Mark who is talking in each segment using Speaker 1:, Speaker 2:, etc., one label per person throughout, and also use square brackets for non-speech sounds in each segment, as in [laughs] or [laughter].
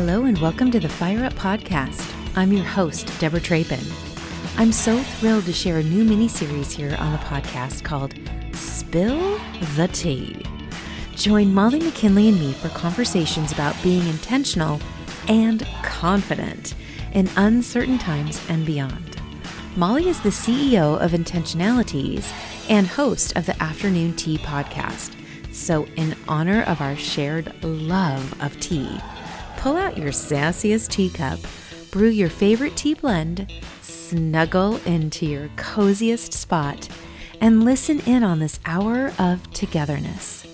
Speaker 1: Hello, and welcome to the Fire Up Podcast. I'm your host, Deborah Trappen. I'm so thrilled to share a new mini series here on the podcast called Spill the Tea. Join Molly McKinley and me for conversations about being intentional and confident in uncertain times and beyond. Molly is the CEO of Intentionalities and host of the Afternoon Tea podcast. So, in honor of our shared love of tea, pull out your sassiest teacup, brew your favorite tea blend, snuggle into your coziest spot, and listen in on this hour of togetherness.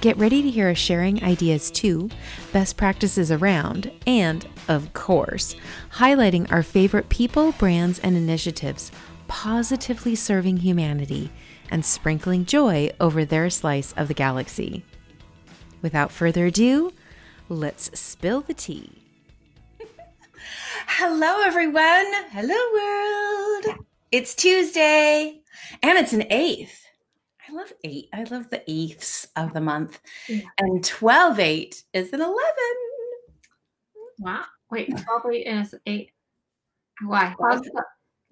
Speaker 1: Get ready to hear us sharing ideas too, best practices around, and, of course, highlighting our favorite people, brands, and initiatives positively serving humanity and sprinkling joy over their slice of the galaxy. Without further ado, let's spill the tea. [laughs] Hello, everyone. Hello, world. It's Tuesday, and it's an eighth. I love eight. I love the eighths of the month. Yeah. And 12 8 is an 11.
Speaker 2: Wow. Wait, 12 8 is 8. Why?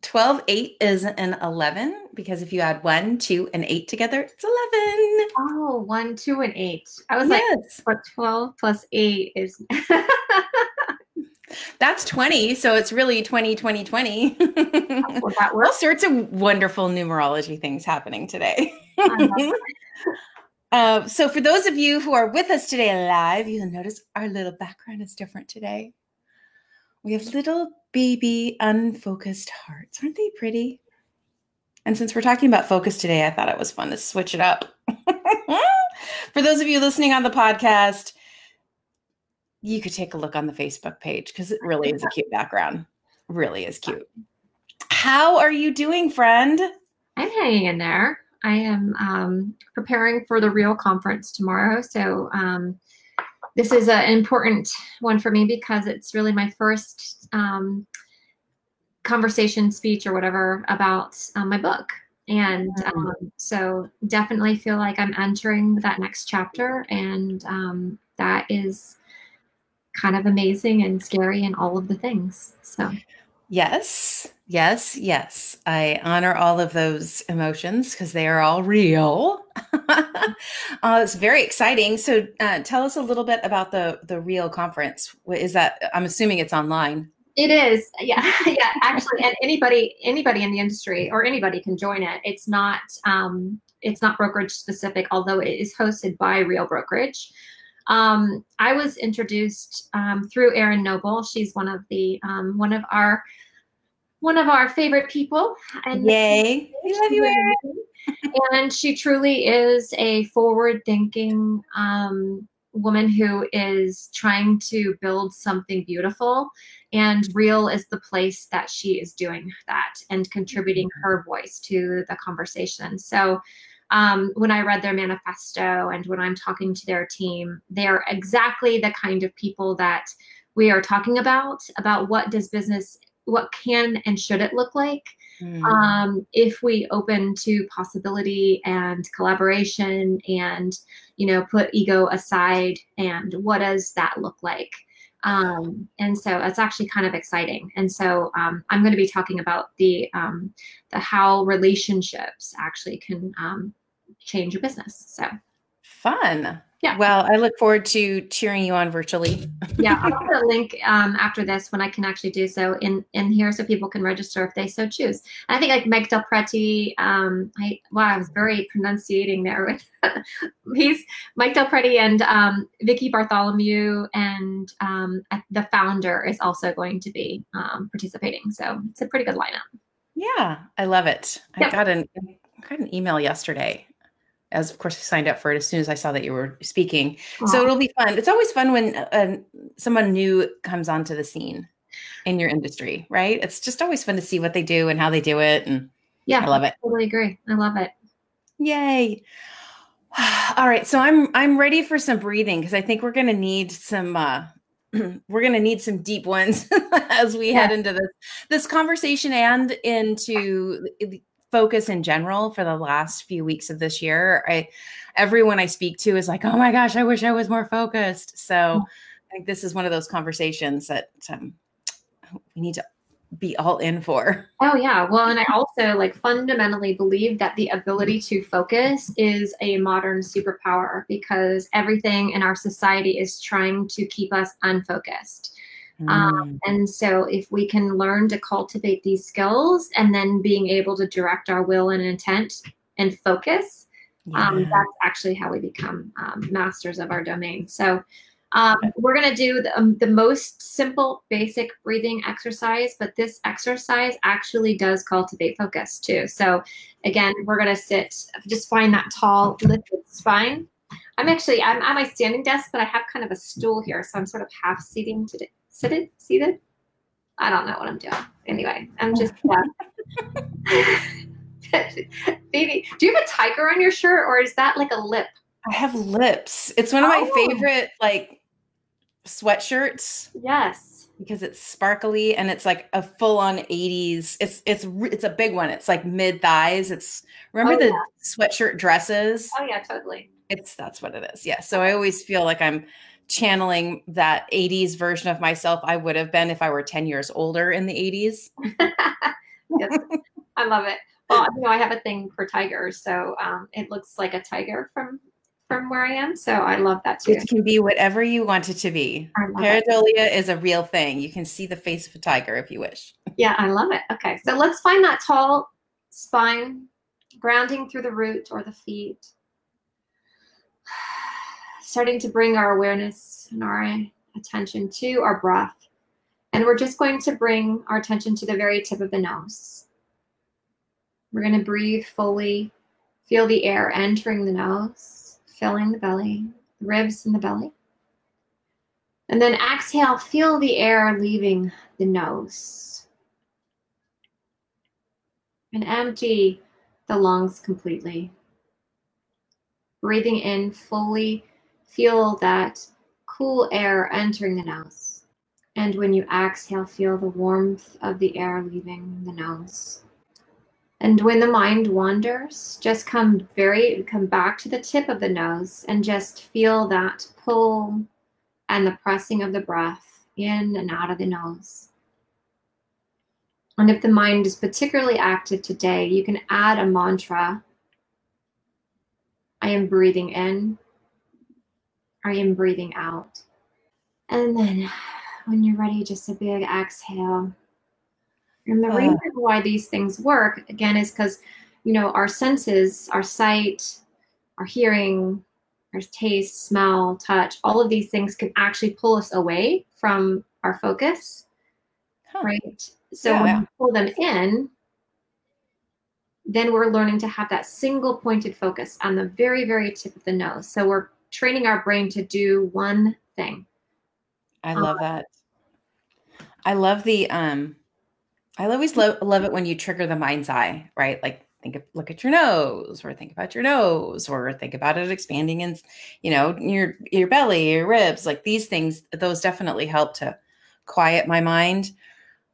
Speaker 1: 12, 8 is an 11 because if you add 1, 2, and 8 together, it's 11.
Speaker 2: Oh, 1, 2, and 8. I was yes. like, but 12 plus 8 is. [laughs]
Speaker 1: That's 20. So it's really 20, 20, 20. All sorts of wonderful numerology things happening today. [laughs] uh, so, for those of you who are with us today live, you'll notice our little background is different today. We have little baby unfocused hearts. Aren't they pretty? And since we're talking about focus today, I thought it was fun to switch it up. [laughs] For those of you listening on the podcast, you could take a look on the Facebook page because it really is a cute background. Really is cute. How are you doing, friend?
Speaker 2: I'm hanging in there. I am um, preparing for the Real conference tomorrow. So um, this is an important one for me because it's really my first um, conversation speech or whatever about um, my book. And mm. um, so definitely feel like I'm entering that next chapter. And um, that is kind of amazing and scary and all of the things. So,
Speaker 1: yes, yes, yes. I honor all of those emotions because they are all real. [laughs] uh, it's very exciting. So, uh, tell us a little bit about the the Real conference. Is that? I'm assuming it's online.
Speaker 2: It is, yeah, [laughs] yeah. Actually, and anybody anybody in the industry or anybody can join it. It's not um, it's not brokerage specific, although it is hosted by Real Brokerage. Um, I was introduced um, through Erin Noble. She's one of the um, one of our one of our favorite people.
Speaker 1: And Yay! [laughs] We love you, Erin.
Speaker 2: and she truly is a forward-thinking um, woman who is trying to build something beautiful. And Real is the place that she is doing that and contributing mm-hmm. her voice to the conversation. So um, when I read their manifesto and when I'm talking to their team, they are exactly the kind of people that we are talking about about what does business what can and should it look like. Mm. um, if we open to possibility and collaboration and you know put ego aside and what does that look like? Um, and so it's actually kind of exciting. And so um, i'm going to be talking about the um, the how relationships actually can um, change your business. So
Speaker 1: fun. Yeah. Well, I look forward to cheering you on virtually. [laughs]
Speaker 2: yeah, I'll put a link um, after this when I can actually do so in in here, so people can register if they so choose. I think like Mike DelPrete, um, I wow, I was very pronunciating there with [laughs] he's Mike DelPrete and um, Vicky Bartholomew and um, the founder is also going to be um, participating. So it's a pretty good lineup.
Speaker 1: Yeah, I love it. Yep. I got an I got an email yesterday as of course I signed up for it as soon as I saw that you were speaking. Aww. So it'll be fun. It's always fun when uh, someone new comes onto the scene in your industry, right? It's just always fun to see what they do and how they do it. And
Speaker 2: yeah,
Speaker 1: I love it.
Speaker 2: I totally agree. I love it.
Speaker 1: Yay. [sighs] All right. So I'm I'm ready for some breathing because I think we're gonna need some uh [clears throat] we're going to need some deep ones [laughs] as we yeah. head into this this conversation and into focus in general for the last few weeks of this year. I everyone I speak to is like, "Oh my gosh, I wish I was more focused." So, I think this is one of those conversations that um, we need to be all in for.
Speaker 2: Oh yeah. Well, and I [laughs] also like fundamentally believe that the ability to focus is a modern superpower because everything in our society is trying to keep us unfocused. Um, mm. Um, and so if we can learn to cultivate these skills and then being able to direct our will and intent and focus, um, yeah. um, that's actually how we become um, masters of our domain. So um, we're going to do the, um, the, most simple, basic breathing exercise, but this exercise actually does cultivate focus too. So again, we're going to sit, just find that tall, lifted spine. I'm actually, I'm at my standing desk, but I have kind of a stool here. So I'm sort of half seating today. Seated? Seated? I don't know what I'm doing. Anyway, I'm just, [laughs] [laughs] Baby, do you have a tiger on your shirt or is that like a lip?
Speaker 1: I have lips. It's one of my oh. favorite, like, sweatshirts.
Speaker 2: Yes.
Speaker 1: Because it's sparkly and it's like a full on 80s. It's it's it's a big one. It's like mid thighs. It's remember oh, the yeah. sweatshirt dresses?
Speaker 2: Oh yeah, totally.
Speaker 1: It's that's what it is. Yeah. So I always feel like I'm channeling that 80s version of myself I would have been if I were 10 years older in the 80s. [laughs]
Speaker 2: yes. I love it. Well, you know, I have a thing for tigers, so um, it looks like a tiger from from where I am. So I love that too.
Speaker 1: It can be whatever you want it to be. Pareidolia is a real thing. You can see the face of a tiger if you wish.
Speaker 2: Yeah, I love it. Okay, so let's find that tall spine, grounding through the root or the feet. Starting to bring our awareness and our attention to our breath. And we're just going to bring our attention to the very tip of the nose. We're going to breathe fully, feel the air entering the nose filling the belly, the ribs in the belly. And then exhale, feel the air leaving the nose. And empty the lungs completely. Breathing in fully, feel that cool air entering the nose. And when you exhale, feel the warmth of the air leaving the nose. And when the mind wanders, just come very come back to the tip of the nose and just feel that pull and the pressing of the breath in and out of the nose. And if the mind is particularly active today, you can add a mantra. I am breathing in. I am breathing out. And then when you're ready, just a big exhale. And the uh, reason why these things work, again, is because, you know, our senses, our sight, our hearing, our taste, smell, touch, all of these things can actually pull us away from our focus. Huh. Right. So yeah, when yeah. we pull them in, then we're learning to have that single pointed focus on the very, very tip of the nose. So we're training our brain to do one thing.
Speaker 1: I love um, that. I love the um I always love, love it when you trigger the mind's eye, right? Like think of, look at your nose or think about your nose or think about it expanding in, you know, your your belly, your ribs, like these things, those definitely help to quiet my mind.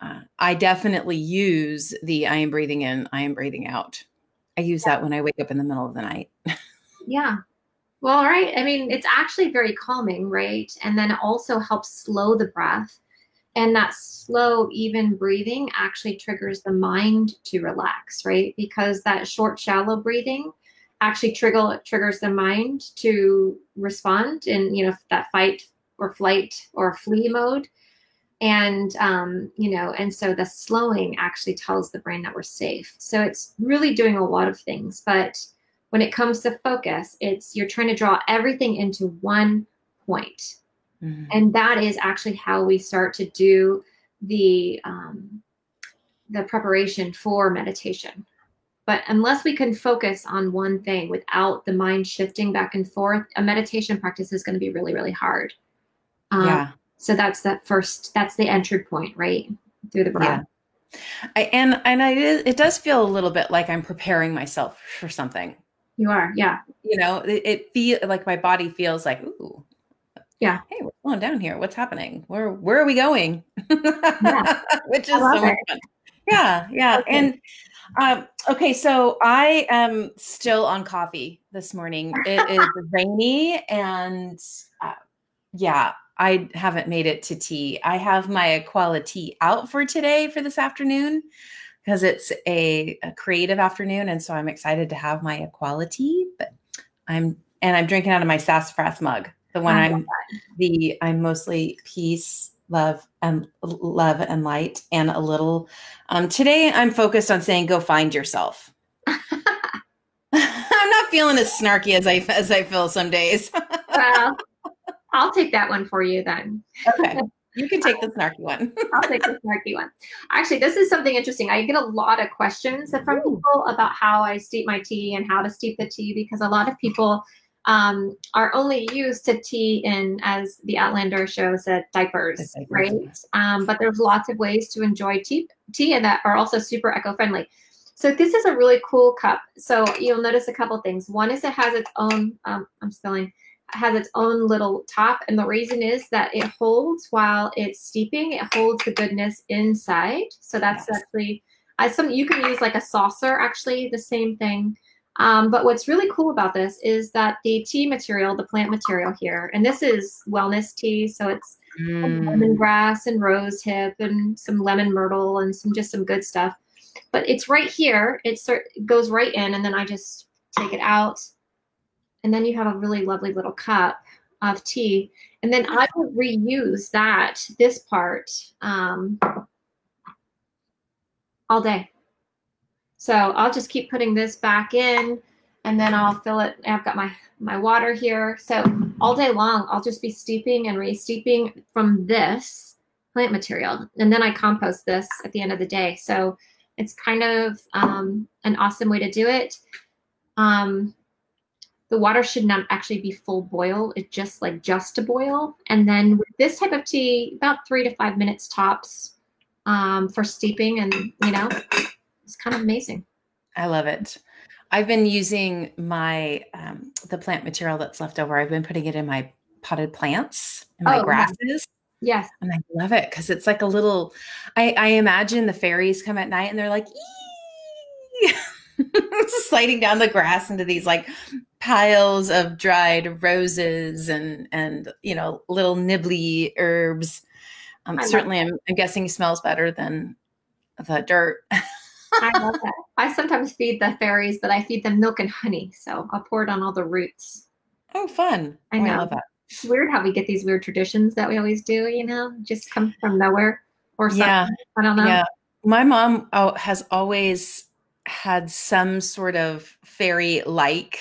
Speaker 1: Uh, I definitely use the I am breathing in, I am breathing out. I use yeah. that when I wake up in the middle of the night. [laughs]
Speaker 2: yeah. Well, right. I mean, it's actually very calming, right? And then also helps slow the breath and that slow, even breathing actually triggers the mind to relax, right? Because that short, shallow breathing actually trigger triggers the mind to respond in you know that fight or flight or flee mode and um, you know and so the slowing actually tells the brain that we're safe so it's really doing a lot of things but when it comes to focus it's you're trying to draw everything into one point Mm-hmm. And that is actually how we start to do the um, the preparation for meditation. But unless we can focus on one thing without the mind shifting back and forth, a meditation practice is going to be really, really hard. Um, yeah. So that's that first. That's the entry point, right, through the breath.
Speaker 1: Yeah. I, and and I it does feel a little bit like I'm preparing myself for something.
Speaker 2: You are, yeah.
Speaker 1: You know, it, it feel like my body feels like, ooh,
Speaker 2: yeah.
Speaker 1: Hey, we're going down here. What's happening? Where where are we going? Yeah. [laughs] Which is so much fun. Yeah, yeah. Okay. And um, okay, so I am still on coffee this morning. It is [laughs] rainy and uh, yeah, I haven't made it to tea. I have my Aquality out for today for this afternoon because it's a, a, creative afternoon, and so I'm excited to have my equality, But I'm and I'm drinking out of my sassafras mug, the one I'm the I'm mostly peace, love, and love and light, and a little. Um, today I'm focused on saying, "Go find yourself." [laughs] I'm not feeling as snarky as I as I feel some days. [laughs]
Speaker 2: well, I'll take that one for you then.
Speaker 1: Okay. [laughs] You can take the snarky one. [laughs]
Speaker 2: I'll take the snarky one. Actually, this is something interesting. I get a lot of questions from people about how I steep my tea and how to steep the tea because a lot of people um, are only used to tea in, as the Outlander show said, diapers, diapers. right? Um, but there's lots of ways to enjoy tea, tea and that are also super eco-friendly. So this is a really cool cup. So you'll notice a couple things. One is it has its own, um, I'm spelling, has its own little top. And the reason is that it holds while it's steeping, it holds the goodness inside. So that's yes. actually, I, some, you can use like a saucer, actually, the same thing. Um, but what's really cool about this is that the tea material, the plant material here, and this is wellness tea, so it's mm. lemongrass and rose hip and some lemon myrtle and some just some good stuff but it's right here. It goes right in, and then I just take it out. And then you have a really lovely little cup of tea. And then I will reuse that, this part, um, all day. So I'll just keep putting this back in and then I'll fill it. I've got my, my water here. So all day long, I'll just be steeping and re-steeping from this plant material. And then I compost this at the end of the day. So it's kind of um, an awesome way to do it. Um, the water should not actually be full boil. It's just like just to boil. And then with this type of tea, about three to five minutes tops um, for steeping. And, you know, it's kind of amazing.
Speaker 1: I love it. I've been using my, um, the plant material that's left over. I've been putting it in my potted plants and my oh, grasses.
Speaker 2: Yes.
Speaker 1: And I love it because it's like a little, I, I imagine the fairies come at night and they're like, [laughs] sliding down the grass into these like piles of dried roses and, and, you know, little nibbly herbs. Um, certainly, I'm, I'm guessing smells better than the dirt.
Speaker 2: I love [laughs] that. I sometimes feed the fairies, but I feed them milk and honey. So I'll pour it on all the roots.
Speaker 1: Oh, fun.
Speaker 2: I know. Oh, I love that it's weird how we get these weird traditions that we always do, you know, just come from nowhere or something. Yeah. I don't know. Yeah.
Speaker 1: My mom oh, has always had some sort of fairy like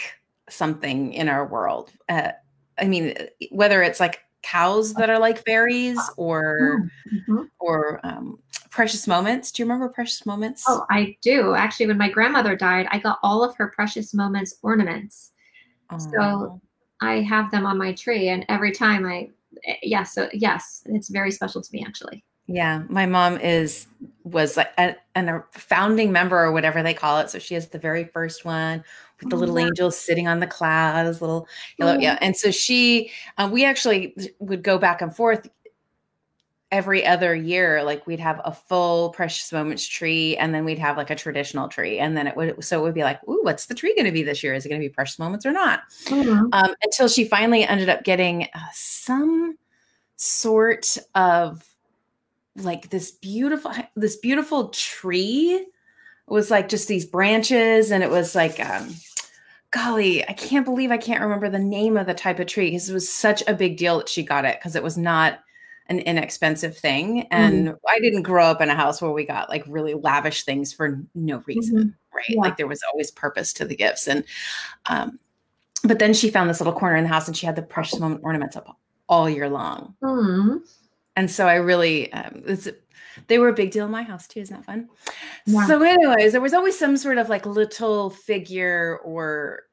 Speaker 1: something in our world. Uh, I mean, whether it's like cows that are like fairies or mm-hmm. or um, precious moments. Do you remember precious moments?
Speaker 2: Oh, I do. Actually, when my grandmother died, I got all of her precious moments ornaments. So I have them on my tree, and every time I, yes, yeah, so yes, it's very special to me actually.
Speaker 1: Yeah, my mom is was like a, a founding member or whatever they call it. So she is the very first one with the oh, little angels sitting on the clouds, little yellow, yeah. And so she, uh, we actually would go back and forth every other year. Like we'd have a full precious moments tree and then we'd have like a traditional tree. And then it would so it would be like ooh what's the tree going to be this year? Is it going to be precious moments or not? Mm-hmm. um, until she finally ended up getting uh, some sort of like this beautiful this beautiful tree was like just these branches and it was like um golly i can't believe i can't remember the name of the type of tree because it was such a big deal that she got it because it was not an inexpensive thing. And mm-hmm. I didn't grow up in a house where we got like really lavish things for no reason, mm-hmm. right? Yeah. Like there was always purpose to the gifts. And, um, but then she found this little corner in the house and she had the precious moment ornaments up all year long. Mm-hmm. And so I really, um, it's, they were a big deal in my house too. Isn't that fun? Yeah. So, anyways, there was always some sort of like little figure or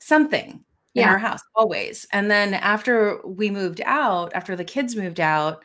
Speaker 1: something in yeah. our house always. And then after we moved out, after the kids moved out,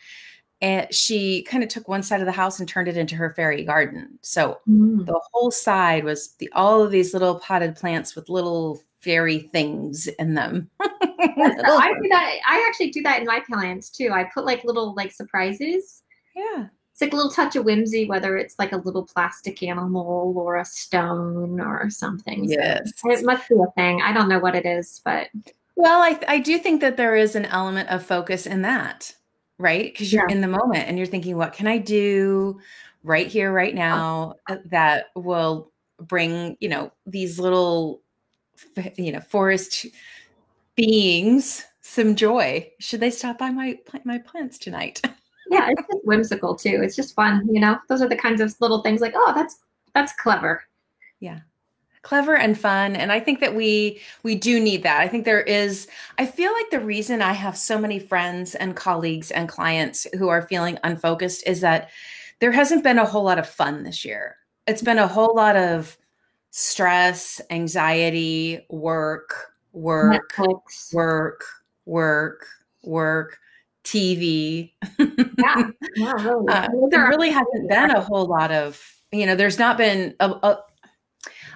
Speaker 1: and eh, she kind of took one side of the house and turned it into her fairy garden. So mm. the whole side was the all of these little potted plants with little fairy things in them. [laughs]
Speaker 2: I do that. I actually do that in my plants too. I put like little like surprises.
Speaker 1: Yeah
Speaker 2: it's like a little touch of whimsy, whether it's like a little plastic animal or a stone or something.
Speaker 1: Yes.
Speaker 2: So it must be a thing. I don't know what it is, but
Speaker 1: Well, I, I do think that there is an element of focus in that, right? Because you're
Speaker 2: Yeah.
Speaker 1: in the moment and you're thinking, what can I do right here, right now uh, that will bring, you know, these little, you know, forest beings some joy. Should they stop by my my plants tonight? [laughs]
Speaker 2: Yeah, it's just whimsical too. It's just fun, you know. Those are the kinds of little things like, oh, that's that's clever. Yeah.
Speaker 1: Clever and fun and i think that we we do need that i think there is i feel like the reason i have so many friends and colleagues and clients who are feeling unfocused is that there hasn't been a whole lot of fun this year it's been a whole lot of stress anxiety work work
Speaker 2: Netflix.
Speaker 1: work work work tv
Speaker 2: Yeah, [laughs] yeah, really.
Speaker 1: uh, there really hasn't been a whole lot of you know there's not been a, a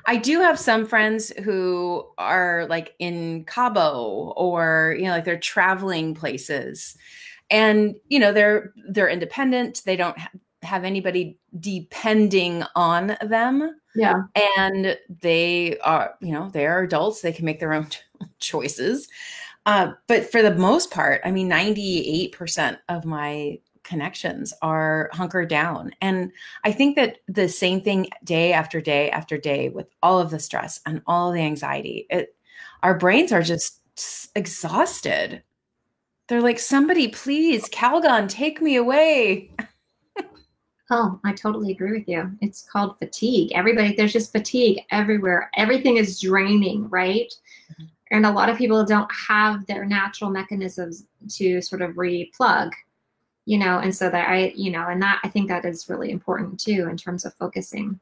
Speaker 1: I do have some friends who are like in Cabo or you know like they're traveling places. And you know they're they're independent. They don't ha- have anybody depending on them.
Speaker 2: Yeah,
Speaker 1: and they are you know they are adults. They can make their own [laughs] choices uh, but for the most part i mean 98% of my connections are hunkered down and i think that the same thing day after day after day with all of the stress and all the anxiety it our brains are just exhausted they're like somebody please calgon take me away [laughs]
Speaker 2: Oh, I totally agree with you. It's called fatigue. Everybody, there's just fatigue everywhere. Everything is draining, right?
Speaker 1: Mhm.
Speaker 2: And a lot of people don't have their natural mechanisms to sort of replug, you know, and so that I, you know, and that I think that is really important too in terms of focusing.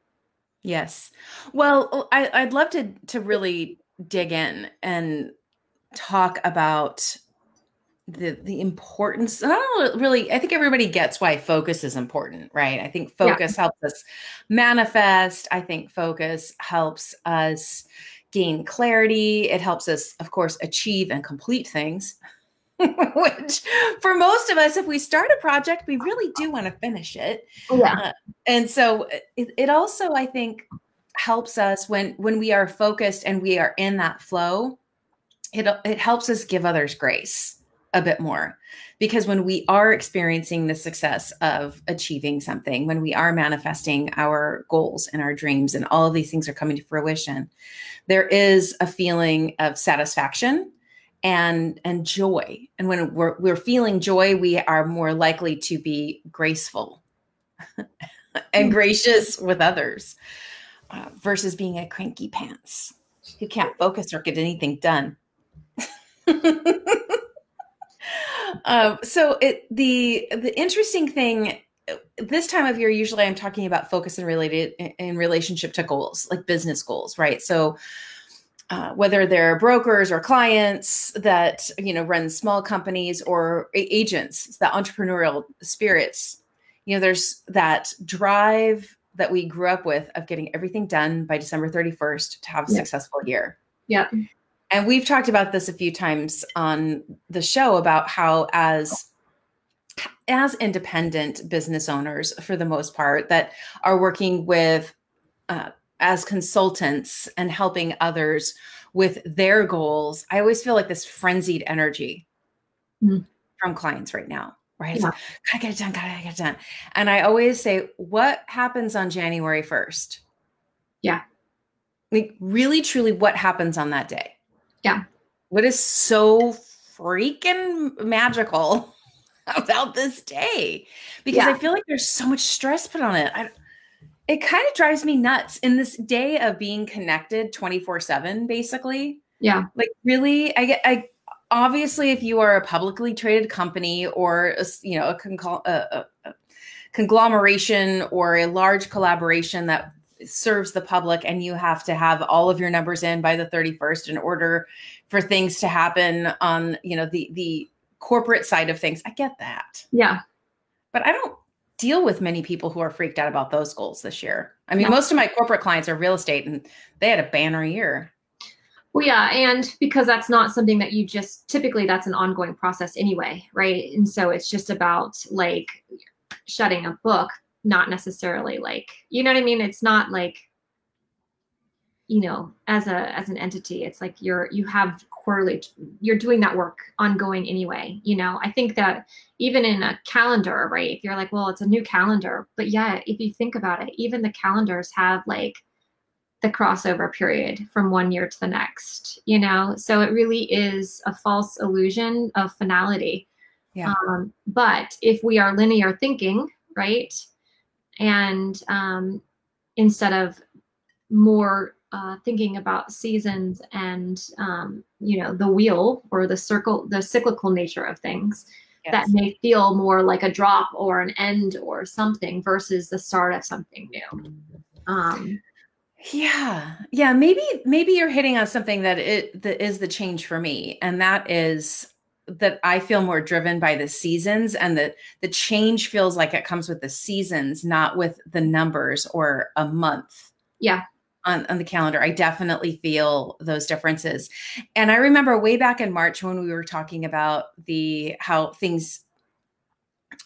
Speaker 1: Yes. Well, oh, I, I'd love to to really dig in and talk about the the importance. I don't really. I think everybody gets why focus is important, right? I think
Speaker 2: Yeah.
Speaker 1: focus helps us manifest. I think focus helps us gain clarity. It helps us, of course, achieve and complete things. [laughs] Which, for most of us, if we start a project, we really do want to finish it oh,
Speaker 2: Yeah.
Speaker 1: Uh, and so uh, it, it also i think helps us when when we are focused and we are in that flow it it helps us give others grace a bit more. Because when we are experiencing the success of achieving something when we are manifesting our goals and our dreams and all of these things are coming to fruition there is a feeling of satisfaction and and joy. And when we're, we're feeling joy we are more likely to be graceful [laughs] and gracious with others uh, versus being a cranky pants. Who can't focus or get anything done. [laughs] um, so it the the interesting thing this time of year usually I'm talking about focus and related in, relationship to goals like business goals, right? So uh, whether they're brokers or clients that you know run small companies or agents, the entrepreneurial spirits, you know, there's that drive that we grew up with of getting everything done by December 31st to have a
Speaker 2: Yeah.
Speaker 1: successful year.
Speaker 2: Yep.
Speaker 1: And we've talked about this a few times on the show about how as as independent business owners for the most part that are working with uh, as consultants and helping others with their goals i always feel like this frenzied energy
Speaker 2: Mm.
Speaker 1: from clients right now right
Speaker 2: Yeah.
Speaker 1: like, gotta get it done gotta get it done and i always say what happens on january 1st
Speaker 2: Yeah.
Speaker 1: like really truly what happens on that day
Speaker 2: Yeah.
Speaker 1: what is so freaking magical [laughs] about this day because
Speaker 2: Yeah.
Speaker 1: i feel like there's so much stress put on it I, it kind of drives me nuts in this day of being connected 24 7 basically
Speaker 2: Yeah.
Speaker 1: like really i get i obviously if you are a publicly traded company or a, you know a, con- a, a conglomeration or a large collaboration that serves the public and you have to have all of your numbers in by the 31st in order for things to happen on you know the the corporate side of things i get that
Speaker 2: Yeah.
Speaker 1: but i don't deal with many people who are freaked out about those goals this year i mean
Speaker 2: Yeah.
Speaker 1: most of my corporate clients are real estate and they had a banner year
Speaker 2: Well, yeah, and because that's not something that you just typically that's an ongoing process anyway, right? And so it's just about like shutting a book, not necessarily like you know what I mean. It's not like you know as a as an entity it's like you're you have quarterly you're doing that work ongoing anyway you know i think that even in a calendar right if you're like well it's a new calendar but yeah if you think about it even the calendars have like the crossover period from one year to the next you know so it really is a false illusion of finality yeah. Um, but if we are linear thinking right and um, instead of more uh, thinking about seasons and um, you know the wheel or the circle the cyclical nature of things yes. that may feel more like a drop or an end or something versus the start of something new. Um,
Speaker 1: yeah. Yeah. Maybe maybe you're hitting on something that it that is the change for me and that is that I feel more driven by the seasons and the the change feels like it comes with the seasons not with the numbers or a month.
Speaker 2: Yeah
Speaker 1: on, on the calendar. I definitely feel those differences. And I remember way back in March when we were talking about the how things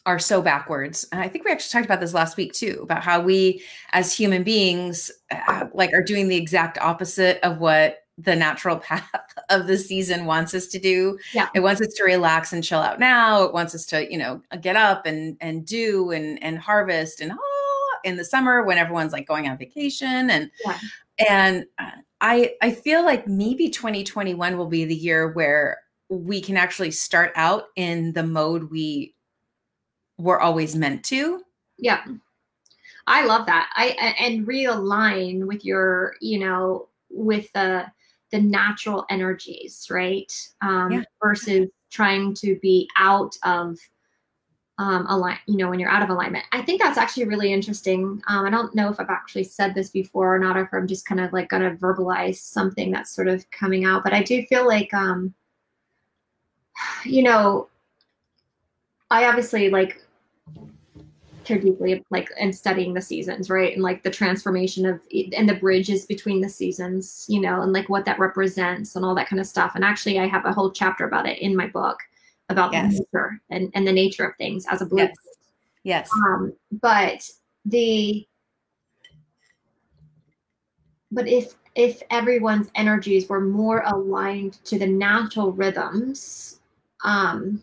Speaker 1: are so backwards. And I think we actually talked about this last week too, about how we as human beings uh, like are doing the exact opposite of what the natural path [laughs] of the season wants us to do.
Speaker 2: Yeah.
Speaker 1: It wants us to relax and chill out now. It wants us to, you know, get up and and do and and harvest and oh, in the summer when everyone's like going on vacation and yeah. and uh, I I feel like maybe 2021 will be the year where we can actually start out in the mode we were always meant to.
Speaker 2: Yeah. I love that. I and realign with your, you know, with the the natural energies, right? Um yeah. versus trying to be out of um, align, you know, when you're out of alignment. I think that's actually really interesting. Um, I don't know if I've actually said this before or not, or if I'm just kind of like going to verbalize something that's sort of coming out. But I do feel like, um, [sighs] you know, I obviously like care deeply like and studying the seasons, right? And like the transformation of and the bridges between the seasons, you know, and like what that represents and all that kind of stuff. And actually, I have a whole chapter about it in my book about yes. the nature and, and the nature of things as a blueprint.
Speaker 1: Yes. yes.
Speaker 2: Um, but the but if if everyone's energies were more aligned to the natural rhythms, um,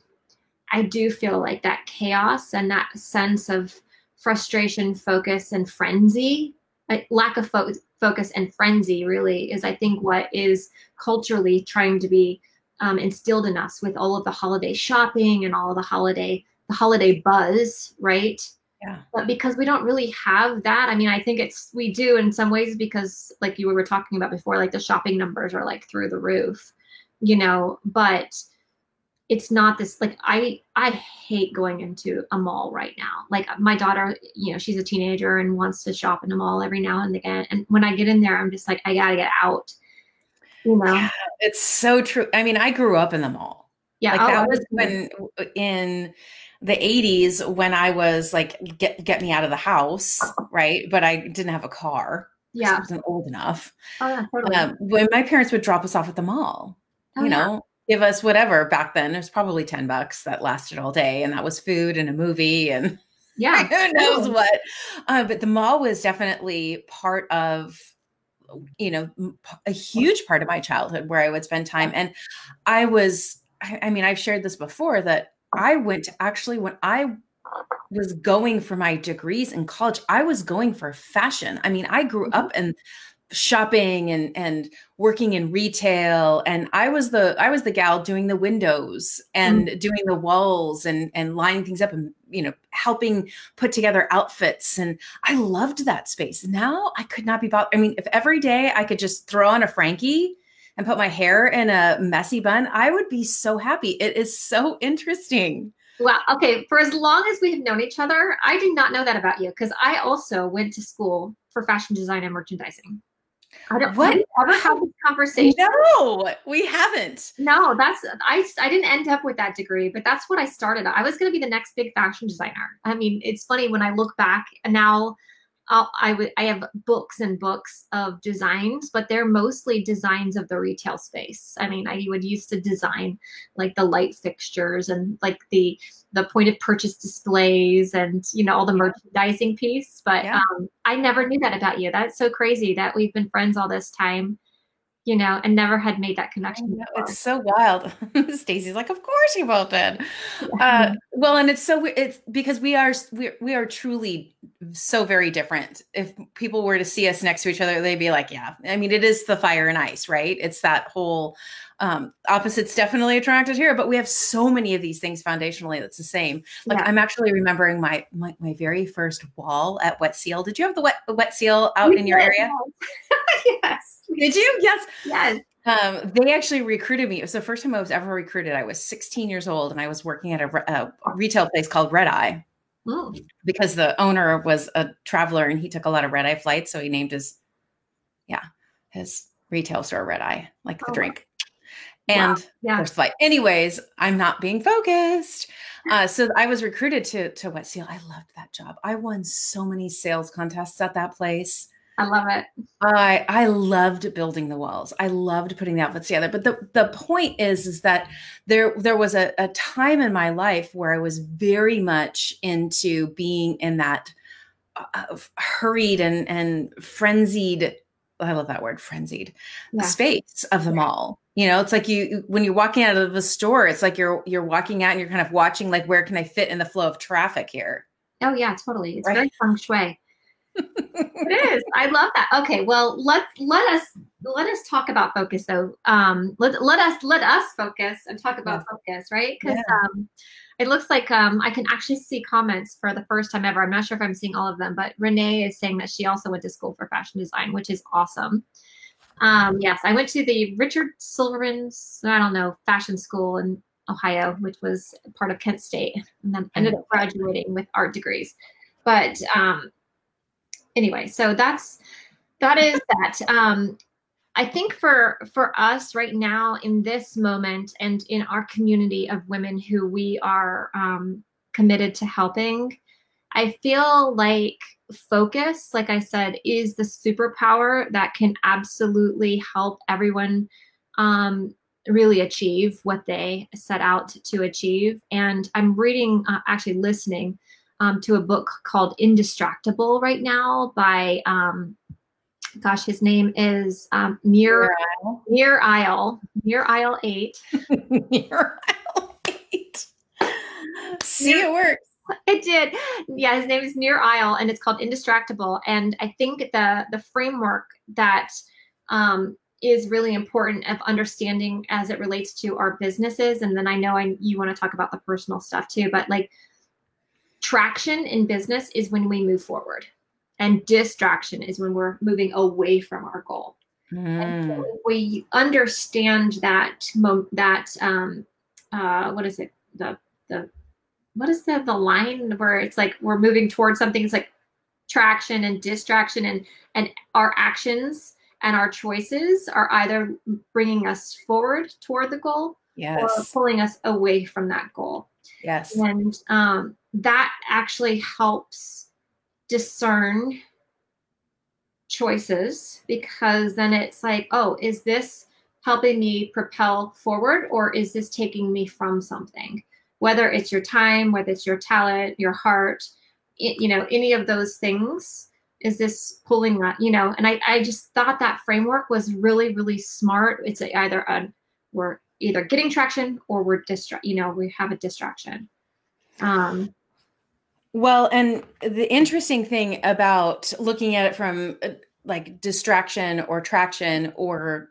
Speaker 2: I do feel like that chaos and that sense of frustration, focus, and frenzy, like lack of fo- focus and frenzy, really is I think what is culturally trying to be um, instilled in us with all of the holiday shopping and all of the holiday the holiday buzz, right?
Speaker 1: Yeah.
Speaker 2: But because we don't really have that, I mean, I think it's we do in some ways because like you were talking about before, like the shopping numbers are like through the roof, you know, but it's not this like I I hate going into a mall right now. Like my daughter, you know, she's a teenager and wants to shop in a mall every now and again. And when I get in there, I'm just like, I gotta get out you know yeah,
Speaker 1: it's so true i mean i grew up in the mall
Speaker 2: yeah
Speaker 1: like that was when in the 80s when i was like get get me out of the house right but i didn't have a car
Speaker 2: yeah i
Speaker 1: wasn't old enough
Speaker 2: oh, yeah, totally. um,
Speaker 1: when my parents would drop us off at the mall oh, you know yeah. Give us whatever back then. It was probably 10 bucks that lasted all day and that was food and a movie and [laughs]
Speaker 2: yeah.
Speaker 1: who knows what. Uh, but the mall was definitely part of you know a huge part of my childhood where i would spend time. And i was i mean i've shared this before that i went to actually when i was going for my degrees in college i was going for fashion. I mean i grew mm-hmm. up in shopping and and working in retail and i was the i was the gal doing the windows and mm. doing the walls and and lining things up and you know helping put together outfits and i loved that space now i could not be bothered i mean if every day i could just throw on a frankie and put my hair in a messy bun i would be so happy it is so interesting
Speaker 2: Wow. Okay. For as long as we have known each other, I did not know that about you because I also went to school for fashion design and merchandising. I don't what? ever have this conversation.
Speaker 1: No, we haven't.
Speaker 2: No, that's I I didn't end up with that degree, but that's what I started. I was gonna be the next big fashion designer. I mean, it's funny when I look back and now I'll, I would I have books and books of designs, but they're mostly designs of the retail space. I mean, I would used to design like the light fixtures and like the the point of purchase displays and you know all the merchandising piece. But yeah. um, I never knew that about you. That's so crazy that we've been friends all this time you know, and never had made that connection.
Speaker 1: It's so wild. [laughs] Stacy's like, of course you both did. Uh, well, and it's so it's because we are we we are truly so very different. If people were to see us next to each other, they'd be like, yeah. I mean, it is the fire and ice, right? It's that whole um, opposites definitely attracted here, but we have so many of these things foundationally that's the same. Like yeah. I'm actually remembering my, my, my very first wall at Wet Seal. Did you have the wet wet seal out we in your area? [laughs]
Speaker 2: yes.
Speaker 1: Did you? Yes.
Speaker 2: Yes.
Speaker 1: Um, they actually recruited me. It was the first time I was ever recruited. I was 16 years old and I was working at a, a retail place called Red Eye mm. because the owner was a traveler and he took a lot of red eye flights. So he named his, yeah, his retail store Red Eye, like the oh. drink and wow. yeah. first flight. Anyways, I'm not being focused. [laughs] Uh, so I was recruited to to Wet Seal. I loved that job. I won so many sales contests at that place.
Speaker 2: I love it.
Speaker 1: I I loved building the walls. I loved putting the outfits together. But the the point is is that there there was a, a time in my life where I was very much into being in that uh, hurried and and frenzied. I love that word, frenzied yeah. space of the yeah. mall. You know, it's like you when you're walking out of the store, it's like you're you're walking out and you're kind of watching like where can I fit in the flow of traffic here.
Speaker 2: Oh yeah, totally. It's right? very feng shui it is. I love that. Okay, well let let us let us talk about focus though. Um, let let us let us focus and talk about yeah. focus, right? Because yeah. um, it looks like um, I can actually see comments for the first time ever. I'm not sure if I'm seeing all of them, but Renee is saying that she also went to school for fashion design, which is awesome. Um, yes, I went to the Richard Silverman's, I don't know, fashion school in Ohio, which was part of Kent State, and then ended up graduating with art degrees. But um, anyway, so that's that is that. Um, I think for for us right now in this moment and in our community of women who we are um, committed to helping, I feel like focus, like I said, is the superpower that can absolutely help everyone um, really achieve what they set out to achieve. And I'm reading, uh, actually listening um, to a book called Indistractable right now by, um, gosh, his name is um, Nir, Nir Eyal, Nir Eyal 8. [laughs]
Speaker 1: Nir Eyal 8. See, it works. [laughs]
Speaker 2: It did. Yeah, his name is Nir Eyal, and it's called Indistractable. And I think the the framework that um, is really important of understanding as it relates to our businesses. And then I know I, you want to talk about the personal stuff too, but like traction in business is when we move forward and distraction is when we're moving away from our goal mm. and so mm. we understand that that um uh what is it the the what is the the line where it's like we're moving towards something it's like traction and distraction and and our actions and our choices are either bringing us forward toward the goal
Speaker 1: yes.
Speaker 2: or pulling us away from that goal
Speaker 1: yes
Speaker 2: and um that actually helps discern choices because then it's like, oh, is this helping me propel forward or is this taking me from something? Whether it's your time, whether it's your talent, your heart, it, you know, any of those things, is this pulling that, you know? And I, I just thought that framework was really, really smart. It's either a, we're either getting traction or we're distract, you know, we have a distraction. Um,
Speaker 1: well, and the interesting thing about looking at it from uh, like distraction or traction or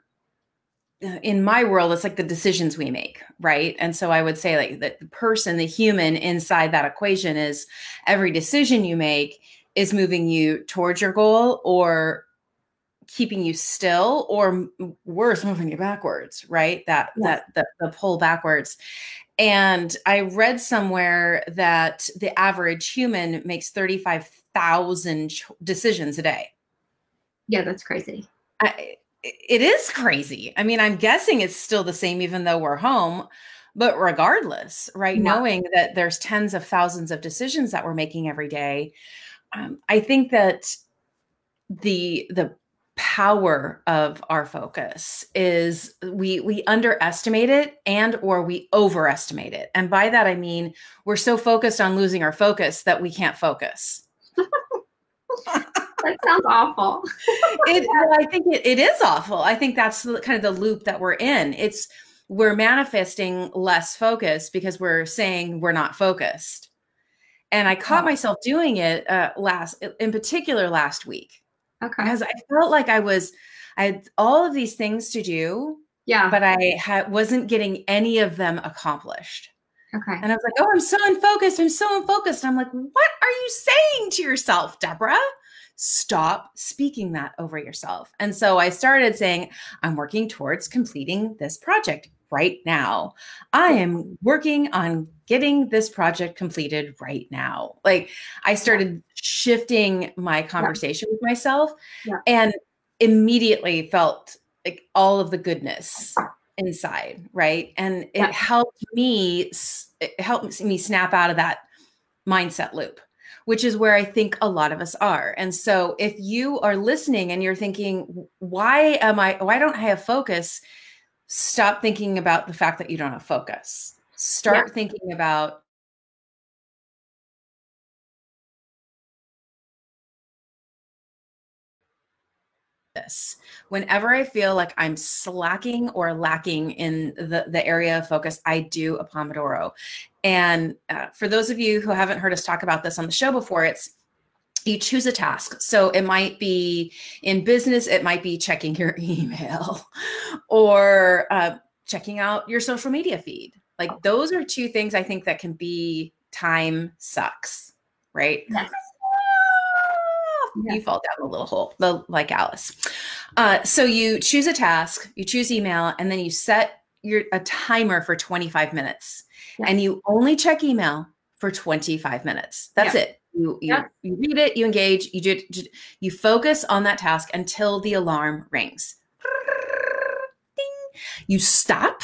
Speaker 1: in my world it's like the decisions we make right and so i would say like the person the human inside that equation is every decision you make is moving you towards your goal or keeping you still or worse moving you backwards right that yeah. that the, the pull backwards and I read somewhere that the average human makes 35,000 decisions a day.
Speaker 2: Yeah, that's crazy.
Speaker 1: I, it is crazy. I mean, I'm guessing it's still the same even though we're home, but regardless, right? Yeah. Knowing that there's tens of thousands of decisions that we're making every day, um, I think that the the power of our focus is we we underestimate it and or we overestimate it and by that i mean we're so focused on losing our focus that we can't focus [laughs]
Speaker 2: that sounds awful. [laughs]
Speaker 1: It, well, i think it, it is awful. I think that's the, kind of the loop that we're in. It's we're manifesting less focus because we're saying we're not focused. And i caught myself doing it uh, last in particular last week.
Speaker 2: Okay.
Speaker 1: Because I felt like I was, I had all of these things to do,
Speaker 2: yeah.
Speaker 1: but I ha- wasn't getting any of them accomplished.
Speaker 2: okay.
Speaker 1: And I was like, oh, I'm so unfocused. I'm so unfocused. I'm like, what are you saying to yourself, Deborah? Stop speaking that over yourself. And so I started saying, I'm working towards completing this project right now. I am working on getting this project completed right now. Like I started shifting my conversation with myself
Speaker 2: Yeah.
Speaker 1: and immediately felt like all of the goodness inside, right? And it
Speaker 2: Yeah.
Speaker 1: helped me it helped me snap out of that mindset loop which is where I think a lot of us are. And so if you are listening and you're thinking, why am I, why don't I have focus? Stop thinking about the fact that you don't have focus. Start thinking about this. Whenever I feel like I'm slacking or lacking in the, the area of focus, I do a Pomodoro. And uh, for those of you who haven't heard us talk about this on the show before, it's you choose a task. So it might be in business, it might be checking your [laughs] email or uh, checking out your social media feed. Like those are two things I think that can be time sucks, right?
Speaker 2: Yes.
Speaker 1: You fall down the little hole, the, like Alice. Uh, so you choose a task, you choose email, and then you set your a timer for 25 minutes,
Speaker 2: Yeah.
Speaker 1: and you only check email for 25 minutes. That's
Speaker 2: Yeah.
Speaker 1: it. You you,
Speaker 2: Yeah.
Speaker 1: you read it, you engage, you do you focus on that task until the alarm rings. Ding. You stop.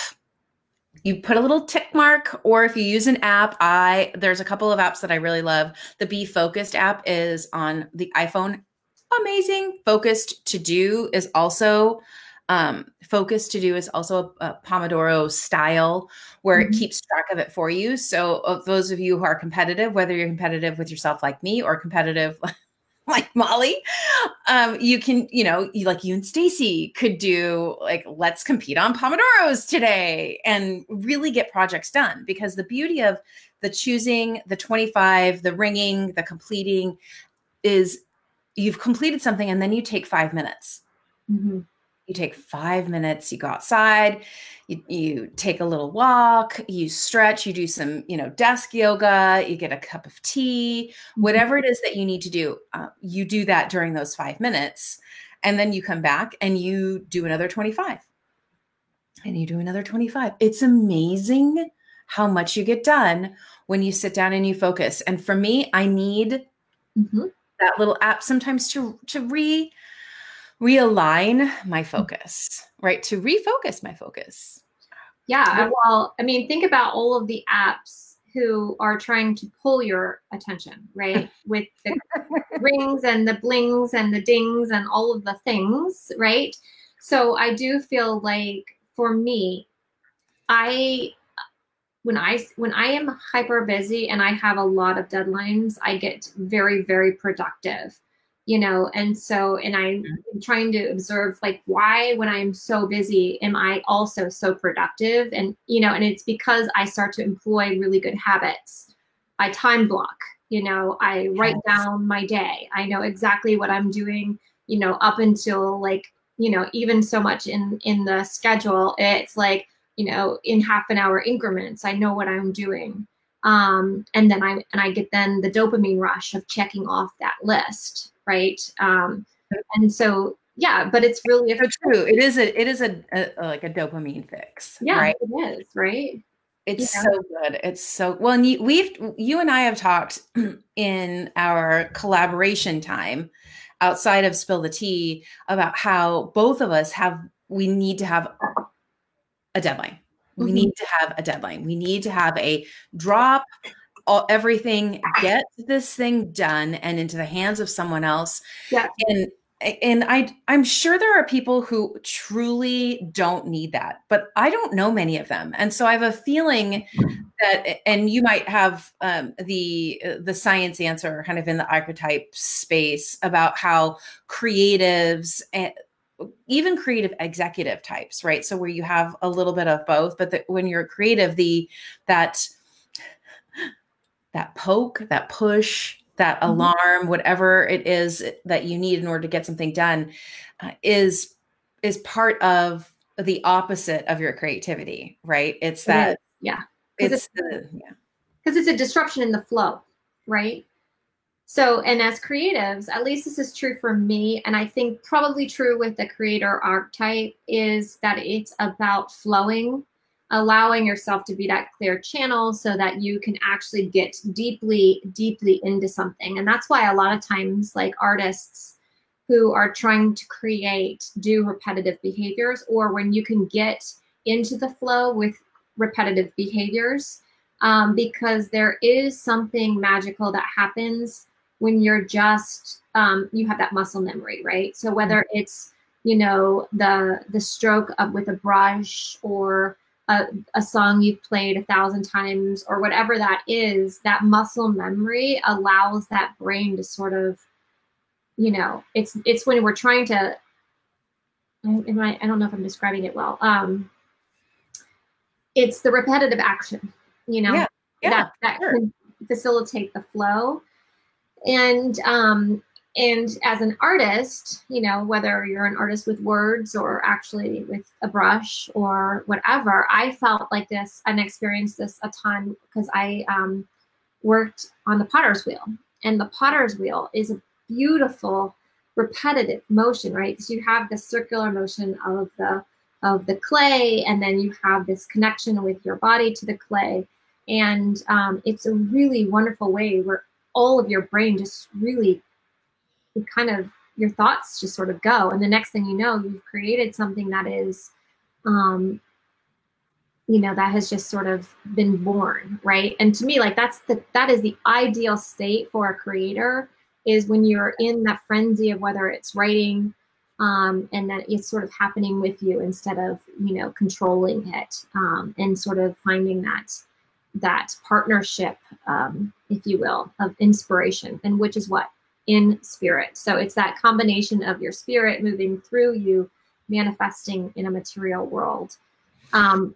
Speaker 1: You put a little tick mark, or if you use an app, I there's a couple of apps that I really love. The Be Focused app is on the iPhone. Amazing. Focused to do is also um, focused to do is also a, a Pomodoro style where
Speaker 2: Mhm.
Speaker 1: it keeps track of it for you. So, those of you who are competitive, whether you're competitive with yourself like me or competitive [laughs] like Molly, um, you can, you know, you, like you and Stacy could do like, let's compete on Pomodoros today and really get projects done. Because the beauty of the choosing, the 25, the ringing, the completing is you've completed something and then you take five minutes
Speaker 2: Mhm.
Speaker 1: You take five minutes you go outside you, you take a little walk you stretch you do some you know desk yoga you get a cup of tea whatever it is that you need to do uh, you do that during those five minutes and then you come back and you do another 25 and you do another 25 it's amazing how much you get done when you sit down and you focus. And for me i need
Speaker 2: Mhm.
Speaker 1: that little app sometimes to to re realign my mm. focus right to refocus my focus
Speaker 2: Yeah. Well, I mean, think about all of the apps who are trying to pull your attention, right? [laughs] With the rings and the blings and the dings and all of the things, right? So I do feel like for me, I when I when I am hyper busy and I have a lot of deadlines, I get very very productive, you know. And so and I'm trying to observe like why when I'm so busy am I also so productive and you know and it's because I start to employ really good habits. I time block, you know, I write
Speaker 1: Yes.
Speaker 2: down my day. I know exactly what I'm doing, you know, up until like, you know, even so much in in the schedule, it's like you know in half an hour increments i know what i'm doing um, and then i and i get then the dopamine rush of checking off that list right? Um, and so yeah but it's really
Speaker 1: so true. It is a it is a, a like a dopamine fix
Speaker 2: yeah
Speaker 1: right?
Speaker 2: it is right?
Speaker 1: It's
Speaker 2: Yeah.
Speaker 1: so good. It's so well and you, we've you and i have talked [clears throat] in our collaboration time outside of spill the tea about how both of us have we need to have a deadline. We
Speaker 2: Mhm.
Speaker 1: need to have a deadline. We need to have a drop all, everything get this thing done and into the hands of someone else
Speaker 2: Yeah.
Speaker 1: and and I I'm sure there are people who truly don't need that, but I don't know many of them, and so I have a feeling that, and you might have um, the the science answer kind of in the archetype space about how creatives and even creative executive types, right? So where you have a little bit of both, but the, when you're creative, the that that poke, that push, that mm-hmm. alarm, whatever it is that you need in order to get something done, uh, is is part of the opposite of your creativity, right? It's that
Speaker 2: yeah,
Speaker 1: it's,
Speaker 2: it's the, yeah because it's a disruption in the flow, right? So, and as creatives, at least this is true for me, and I think probably true with the creator archetype, is that it's about flowing allowing yourself to be that clear channel so that you can actually get deeply, deeply into something. And that's why a lot of times, like artists who are trying to create do repetitive behaviors, or when you can get into the flow with repetitive behaviors, um, because there is something magical that happens when you're just um, you have that muscle memory, right? So whether mm-hmm. it's you know the the stroke of with a brush or a, a song you've played a thousand times or whatever that is, that muscle memory allows that brain to sort of, you know, it's it's when we're trying to. Am I? I don't know if I'm describing it well. Um, it's the repetitive action, you know,
Speaker 1: yeah, yeah,
Speaker 2: that that sure. can facilitate the flow, and um, and as an artist you know whether you're an artist with words or actually with a brush or whatever i felt like this and experienced this a ton because i um, worked on the potter's wheel. And the potter's wheel is a beautiful repetitive motion right? Because you have the circular motion of the of the clay and then you have this connection with your body to the clay. And um, it's a really wonderful way where all of your brain just really kind of your thoughts just sort of go. And the next thing you know you've created something that is um you know that has just sort of been born right? And to me like that's the that is the ideal state for a creator is when you're in that frenzy of whether it's writing um, and that it's sort of happening with you instead of you know controlling it um, and sort of finding that that partnership um, if you will of inspiration and which is what in spirit. So it's that combination of your spirit moving through you, manifesting in a material world. Um,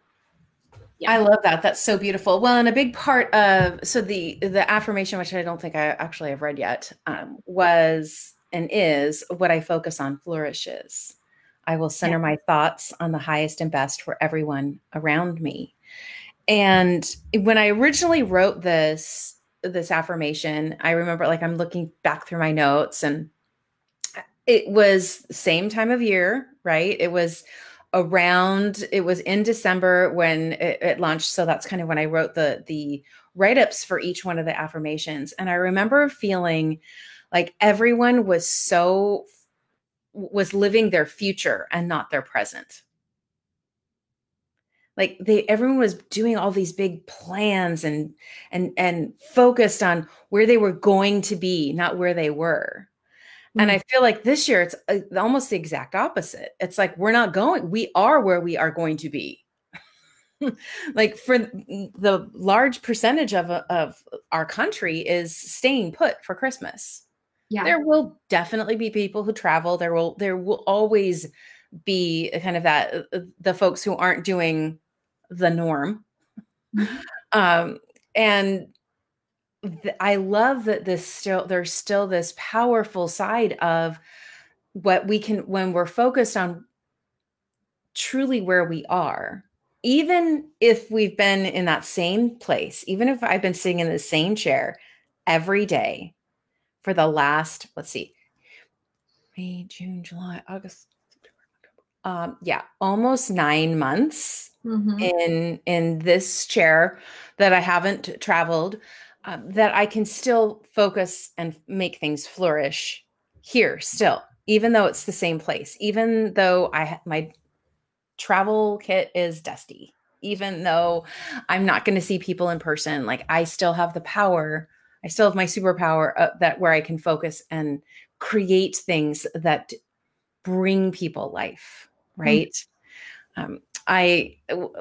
Speaker 1: yeah. I love that. That's so beautiful. Well, and a big part of so the the affirmation, which I don't think I actually have read yet, um, was and is what I focus on flourishes. I will center yeah. my thoughts on the highest and best for everyone around me. And when I originally wrote this, this affirmation, I remember like I'm looking back through my notes and it was same time of year, right? It was around it was in December when it, it launched. So that's kind of when I wrote the the write-ups for each one of the affirmations. And I remember feeling like everyone was so was living their future and not their present like they everyone was doing all these big plans and and and focused on where they were going to be not where they were. Mm-hmm. and i mm. feel like this year it's uh, almost the exact opposite. It's like we're not going we are where we are going to be. [laughs] Like for the large percentage of of our country is staying put for christmas. Yeah. There will definitely be people who travel. There will there will always be kind of that uh, the folks who aren't doing the norm. Mm-hmm. Um, and th- I love that this still there's still this powerful side of what we can when we're focused on truly where we are even if we've been in that same place even if i've been sitting in the same chair every day for the last let's see may june july august um, yeah, almost nine months mm-hmm. in in this chair that I haven't traveled, uh, that I can still focus and make things flourish here still, even though it's the same place, even though I my travel kit is dusty, even though I'm not going to see people in person, like I still have the power. I still have my superpower uh, that where I can focus and create things that bring people life,
Speaker 2: Mm.
Speaker 1: right? Um, I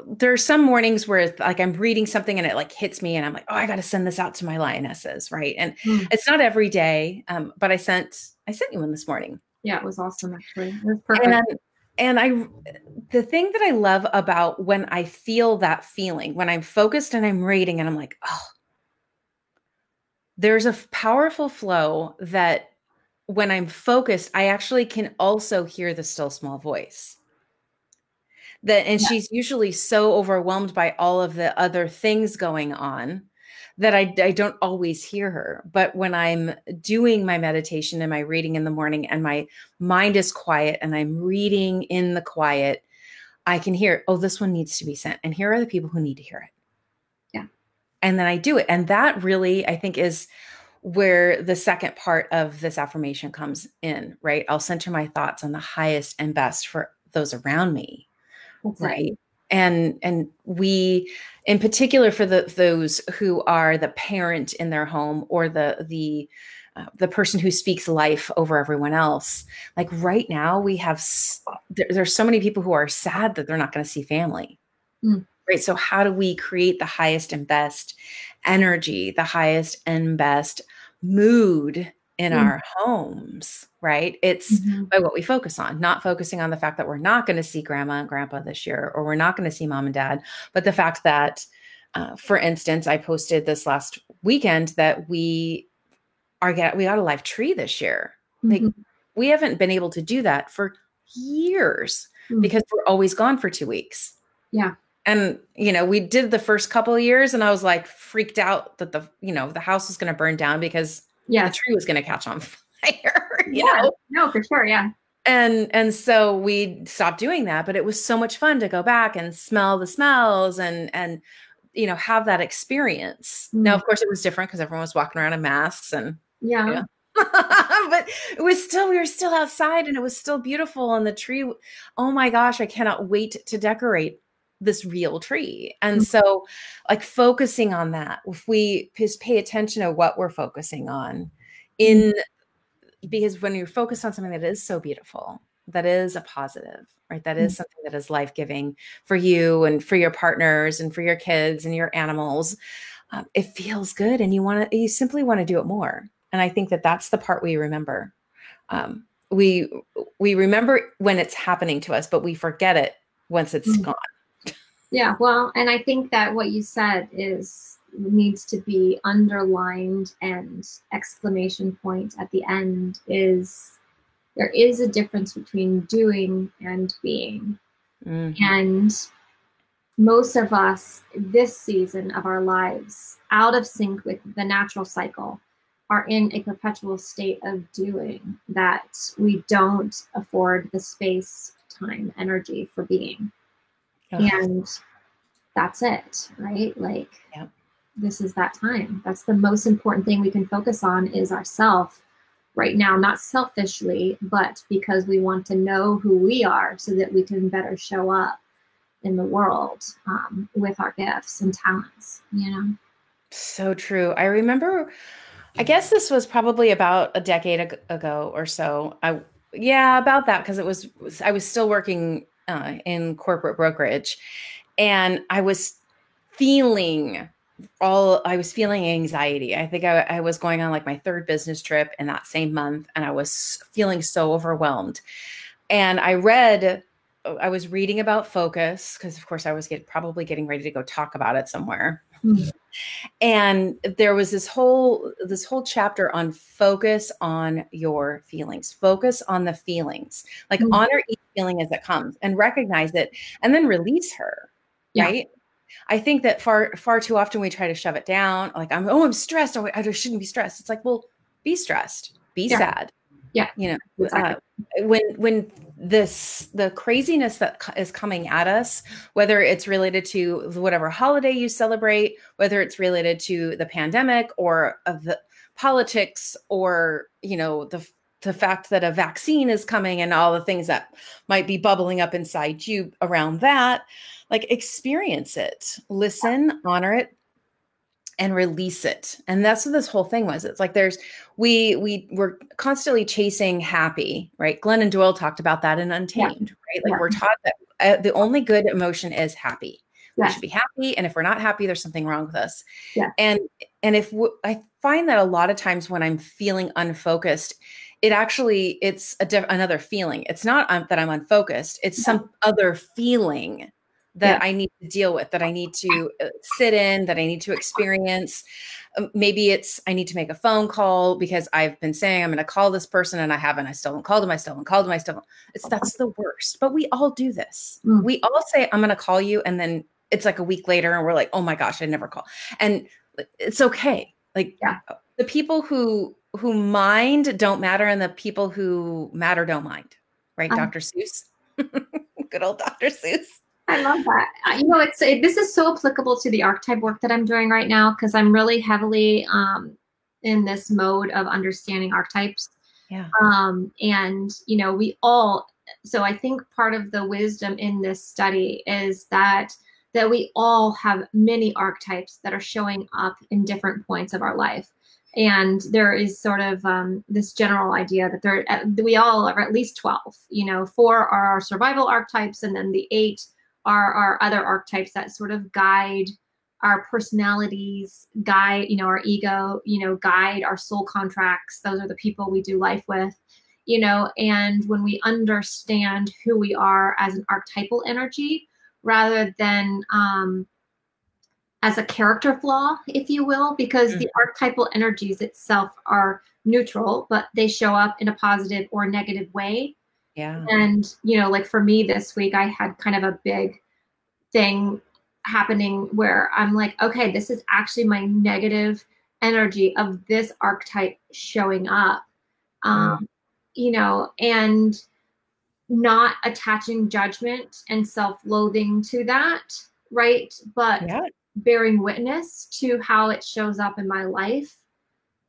Speaker 1: there's some mornings where it's like I'm reading something and it like hits me and I'm like, oh, I got to send this out to my lionesses, right? And
Speaker 2: Mm.
Speaker 1: it's not every day, um, but I sent I sent you one this morning,
Speaker 2: Yeah, it was awesome actually. It was perfect.
Speaker 1: and and I the thing that I love about when I feel that feeling when I'm focused and I'm reading and I'm like, oh, there's a powerful flow that when I'm focused, I actually can also hear the still small voice. That and
Speaker 2: Yeah.
Speaker 1: she's usually so overwhelmed by all of the other things going on that I, I don't always hear her. But when I'm doing my meditation and my reading in the morning and my mind is quiet and I'm reading in the quiet, I can hear, oh, this one needs to be sent. And here are the people who need to hear it.
Speaker 2: Yeah.
Speaker 1: And then I do it. And that really, I think, is where the second part of this affirmation comes in, right? I'll center my thoughts on the highest and best for those around me
Speaker 2: That's it.
Speaker 1: right and and we in particular for the those who are the parent in their home or the the uh, the person who speaks life over everyone else like right now we have s- there, there's so many people who are sad that they're not going to see family
Speaker 2: Mm.
Speaker 1: right so how do we create the highest and best energy the highest and best mood in
Speaker 2: Mm.
Speaker 1: our homes right it's
Speaker 2: Mhm.
Speaker 1: by what we focus on, not focusing on the fact that we're not going to see grandma and grandpa this year, or we're not going to see mom and dad, but the fact that, uh, for instance, I posted this last weekend that we are get we got a live tree this year. Like
Speaker 2: Mhm.
Speaker 1: we haven't been able to do that for years
Speaker 2: Mm.
Speaker 1: because we're always gone for two weeks.
Speaker 2: Yeah.
Speaker 1: And you know, we did the first couple of years, and I was like freaked out that the you know the house was going to burn down because the tree was going to catch on [laughs] fire. You
Speaker 2: Yeah.
Speaker 1: know,
Speaker 2: No, for sure. Yeah.
Speaker 1: and and so we stopped doing that but it was so much fun to go back and smell the smells and and you know have that experience now
Speaker 2: Mm.
Speaker 1: of course it was different because everyone was walking around in masks and
Speaker 2: Yeah.
Speaker 1: Yeah. [laughs] but it was still we were still outside and it was still beautiful and the tree oh my gosh i cannot wait to decorate this real tree. And
Speaker 2: Mhm.
Speaker 1: so like focusing on that if we just pay attention to what we're focusing on in because when you're focused on something that is so beautiful that is a positive right? That is something that is life-giving for you and for your partners and for your kids and your animals. Um, it feels good and you want to you simply want to do it more. And i think that that's the part we remember. Um, we we remember when it's happening to us but we forget it once it's
Speaker 2: Mhm.
Speaker 1: gone
Speaker 2: Yeah, well, and I think that what you said is needs to be underlined and exclamation point at the end is there is a difference between doing and being.
Speaker 1: Mhm.
Speaker 2: And most of us this season of our lives out of sync with the natural cycle are in a perpetual state of doing that we don't afford the space, time, energy for being And that's it right like
Speaker 1: Yep.
Speaker 2: this is that time that's the most important thing we can focus on is ourself right now not selfishly but because we want to know who we are so that we can better show up in the world um, with our gifts and talents you know
Speaker 1: So true. I remember, I guess this was probably about a decade ago or so. I, yeah, about that because it was- I was still working uh, in corporate brokerage, and I was feeling all. I was feeling anxiety. I think I, I was going on like my third business trip in that same month, and I was feeling so overwhelmed. And I read. I was reading about focus because, of course, I was get, probably getting ready to go talk about it somewhere
Speaker 2: Mhm.
Speaker 1: And there was this whole this whole chapter on focus on your feelings focus on the feelings like
Speaker 2: Mhm.
Speaker 1: honor each feeling as it comes and recognize it and then release her
Speaker 2: Yeah.
Speaker 1: right i think that far far too often we try to shove it down like i'm oh i'm stressed oh i just shouldn't be stressed it's like well be stressed be
Speaker 2: Yeah.
Speaker 1: sad
Speaker 2: Yeah.
Speaker 1: you know
Speaker 2: Exactly.
Speaker 1: uh, when when this the craziness that is coming at us whether it's related to whatever holiday you celebrate whether it's related to the pandemic or of the politics or you know the the fact that a vaccine is coming and all the things that might be bubbling up inside you around that like experience it listen honor it and release it. And that's what this whole thing was. It's like there's we we we're constantly chasing happy right? Glennon doyle talked about that in untamed yeah. right? Like yeah. we're taught that uh, the only good emotion is happy. We should be happy and if we're not happy there's something wrong with us.
Speaker 2: Yeah.
Speaker 1: and and if w- I find that a lot of times when i'm feeling unfocused it actually it's a diff- another feeling. It's not um, that i'm unfocused. It's yeah. some other feeling that yeah. I need to deal with, that I need to uh, sit in, that I need to experience. Um, maybe it's I need to make a phone call because I've been saying I'm going to call this person and I haven't. I still haven't called them. I still haven't called them. I still. Haven't. It's that's the worst. But we all do this. Mm. We all say I'm going to call you, and then it's like a week later, and we're like, oh my gosh, I never call. And it's okay. Like
Speaker 2: yeah.
Speaker 1: the people who who mind don't matter, and the people who matter don't mind. Right, um, Dr. Seuss. [laughs] Good old Dr. Seuss.
Speaker 2: I love that. You know, it's it, this is so applicable to the archetype work that I'm doing right now because I'm really heavily um, in this mode of understanding archetypes.
Speaker 1: Yeah.
Speaker 2: Um, and you know, we all. So I think part of the wisdom in this study is that that we all have many archetypes that are showing up in different points of our life and there is sort of um, this general idea that there we all are at least 12 you know four are our survival archetypes and then the eight are our other archetypes that sort of guide our personalities, guide, you know, our ego, you know, guide our soul contracts. Those are the people we do life with, you know, and when we understand who we are as an archetypal energy rather than um, as a character flaw, if you will, because mm-hmm. the archetypal energies itself are neutral, but they show up in a positive or negative way.
Speaker 1: Yeah.
Speaker 2: And, you know, like for me this week, I had kind of a big thing happening where I'm like, okay, this is actually my negative energy of this archetype showing up. Um, mm. You know, and not attaching judgment and self loathing to that, right? But yeah. bearing witness to how it shows up in my life,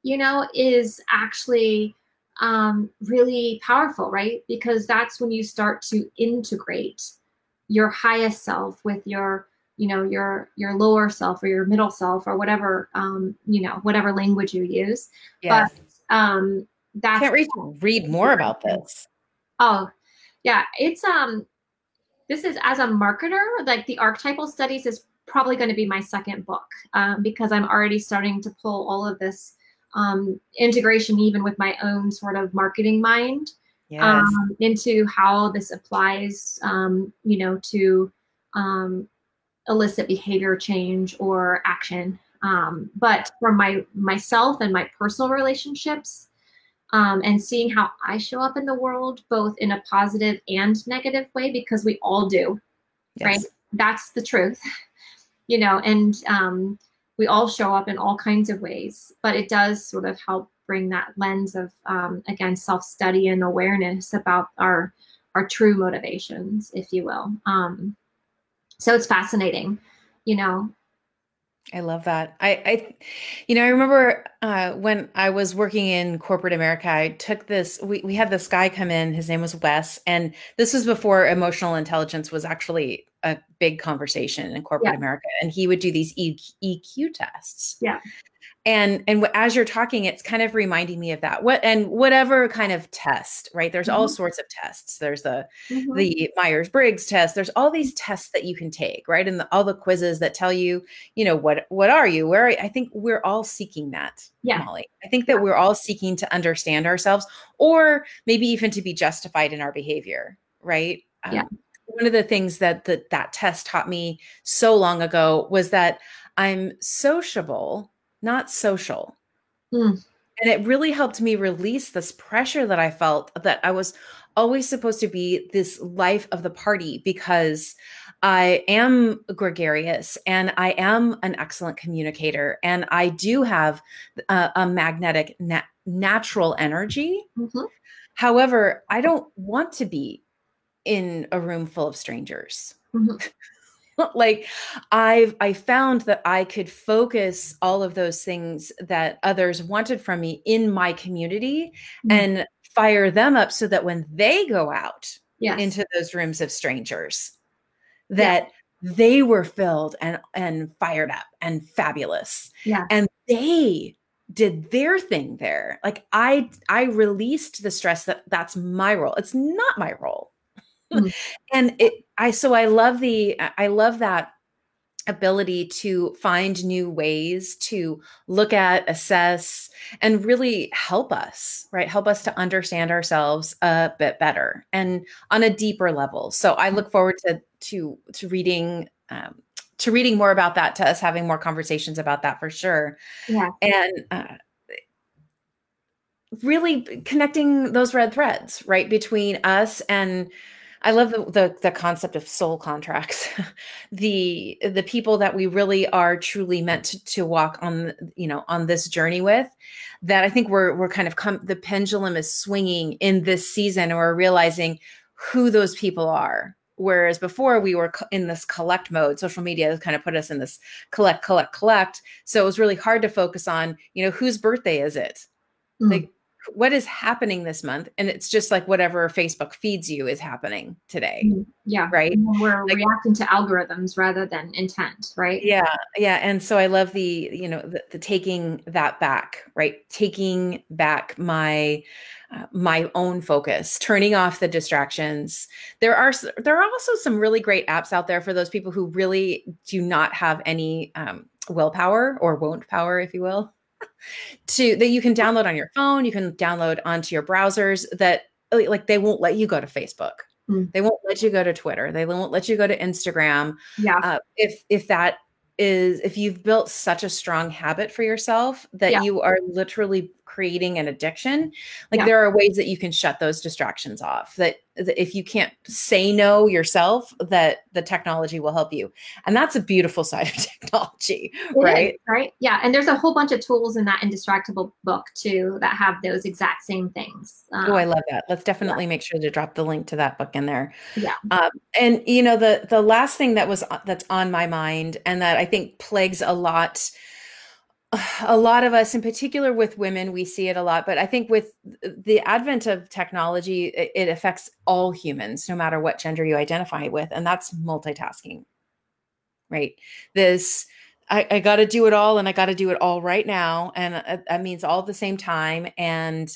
Speaker 2: you know, is actually um, really powerful, right? Because that's when you start to integrate your highest self with your, you know, your your lower self or your middle self or whatever, um, you know, whatever language you use. Yes. But um, that's
Speaker 1: can't read read more about this.
Speaker 2: Oh, yeah, it's um, this is as a marketer, like the archetypal studies is probably going to be my second book um, because I'm already starting to pull all of this um, integration even with my own sort of marketing mind yes. um, into how this applies, um, you know, to um, elicit behavior change or action. Um, but for my myself and my personal relationships, um, and seeing how I show up in the world, both in a positive and negative way, because we all do, yes. right? That's the truth, [laughs] you know, and um, we all show up in all kinds of ways, but it does sort of help bring that lens of um, again self-study and awareness about our our true motivations, if you will. Um, so it's fascinating, you know.
Speaker 1: I love that. I, I, you know, I remember uh, when I was working in corporate America, I took this. We we had this guy come in. His name was Wes, and this was before emotional intelligence was actually a big conversation in corporate yeah. America. And he would do these EQ tests.
Speaker 2: Yeah.
Speaker 1: And and as you're talking it's kind of reminding me of that. What and whatever kind of test right? There's mm-hmm. all sorts of tests. There's the mm-hmm. the myers-briggs test. There's all these tests that you can take right? And the, all the quizzes that tell you you know what what are you? Where i think we're all seeking that
Speaker 2: yeah.
Speaker 1: Molly. I think that we're all seeking to understand ourselves or maybe even to be justified in our behavior right?
Speaker 2: Yeah.
Speaker 1: Um, one of the things that the, that test taught me so long ago was that i'm sociable not social.
Speaker 2: Mm.
Speaker 1: And it really helped me release this pressure that I felt that I was always supposed to be this life of the party because I am gregarious and I am an excellent communicator and I do have a, a magnetic na- natural energy.
Speaker 2: Mm-hmm.
Speaker 1: However, I don't want to be in a room full of strangers.
Speaker 2: Mm-hmm. [laughs]
Speaker 1: like i've i found that i could focus all of those things that others wanted from me in my community mm-hmm. and fire them up so that when they go out
Speaker 2: yes.
Speaker 1: into those rooms of strangers that they were filled and and fired up and fabulous
Speaker 2: Yeah.
Speaker 1: and they did their thing there like i i released the stress that that's my role it's not my role. And it i so i love the i love that ability to find new ways to look at assess and really help us right? Help us to understand ourselves a bit better and on a deeper level. So i look forward to to to reading um, to reading more about that to us having more conversations about that for sure.
Speaker 2: Yeah.
Speaker 1: and uh, really connecting those red threads right between us and I love the, the the concept of soul contracts. [laughs] the the people that we really are truly meant to, to walk on, you know, on this journey with. That I think we're we're kind of come the pendulum is swinging in this season, and we're realizing who those people are. Whereas before we were in this collect mode, social media has kind of put us in this collect, collect, collect. So it was really hard to focus on, you know, whose birthday is it?
Speaker 2: Mm.
Speaker 1: Like what is happening this month and it's just like whatever facebook feeds you is happening today
Speaker 2: Mm, Yeah.
Speaker 1: right
Speaker 2: We're
Speaker 1: Like-
Speaker 2: reacting to algorithms rather than intent, right?
Speaker 1: yeah yeah and so i love the you know the, the taking that back right taking back my uh, my own focus turning off the distractions there are there are also some really great apps out there for those people who really do not have any um, willpower or won't power if you will to that you can download on your phone you can download onto your browsers that like they won't let you go to facebook
Speaker 2: Mm.
Speaker 1: they won't let you go to twitter they won't let you go to instagram
Speaker 2: Yeah.
Speaker 1: uh, if if that is if you've built such a strong habit for yourself that
Speaker 2: Yeah.
Speaker 1: you are literally creating an addiction like
Speaker 2: Yeah.
Speaker 1: there are ways that you can shut those distractions off that, that if you can't say no yourself that the technology will help you and that's a beautiful [laughs] side of technology
Speaker 2: It is,
Speaker 1: right
Speaker 2: right. Yeah. And there's a whole bunch of tools in that Indistractable book too that have those exact same things. Um,
Speaker 1: Oh, I love that. Let's definitely make sure to drop the link to that book in there.
Speaker 2: Yeah.
Speaker 1: Um, and you know the the last thing that was uh, that's on my mind and that I think plagues a lot [sighs] a lot of us in particular with women we see it a lot but i think with the advent of technology it, affects all humans no matter what gender you identify with and that's multitasking right? This i, I got to do it all and i got to do it all right now and uh, that means all at the same time and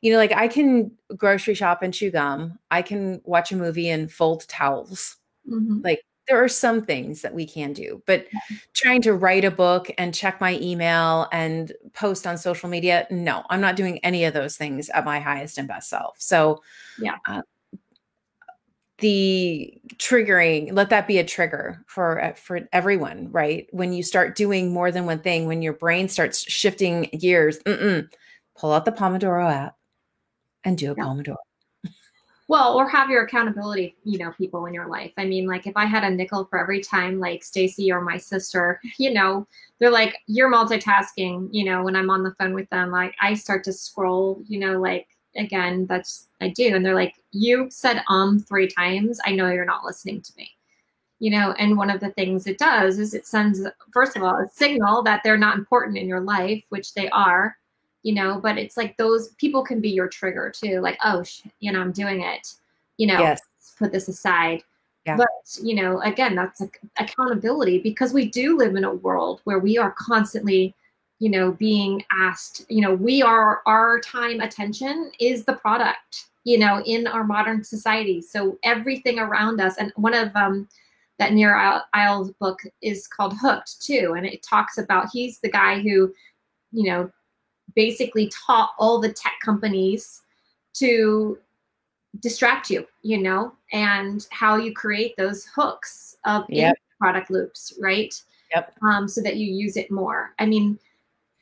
Speaker 1: you know like i can grocery shop and chew gum. I can watch a movie and fold towels.
Speaker 2: Mhm.
Speaker 1: There are some things that we can do but trying to write a book and check my email and post on social media no i'm not doing any of those things at my highest and best self so
Speaker 2: Yeah.
Speaker 1: uh, the triggering let that be a trigger for uh, for everyone right when you start doing more than one thing when your brain starts shifting gears mm-mm, pull out the pomodoro app and do a
Speaker 2: Yeah.
Speaker 1: pomodoro
Speaker 2: Well, or have your accountability, you know, people in your life. I mean, like if I had a nickel for every time like Stacy or my sister, [laughs] you know, they're like, you're multitasking, you know, when I'm on the phone with them, like I start to scroll, you know, like again, that's I do. And they're like, you said um three times. I know you're not listening to me. You know, and one of the things it does is it sends, first of all, a signal that they're not important in your life, which they are, you know, but it's like those people can be your trigger too. Like, oh, sh- you know, I'm doing it, you know,
Speaker 1: yes
Speaker 2: put this aside.
Speaker 1: Yeah.
Speaker 2: But, you know, again, that's like accountability because we do live in a world where we are constantly, you know, being asked, you know, we are, our time attention is the product, you know, in our modern society. So everything around us, and one of um, that Nir Eyal's book is called Hooked too. And it talks about, he's the guy who, you know, basically taught all the tech companies to distract you, you know, and how you create those hooks of
Speaker 1: Yep.
Speaker 2: product loops, right?
Speaker 1: Yep.
Speaker 2: Um, so that you use it more. I mean,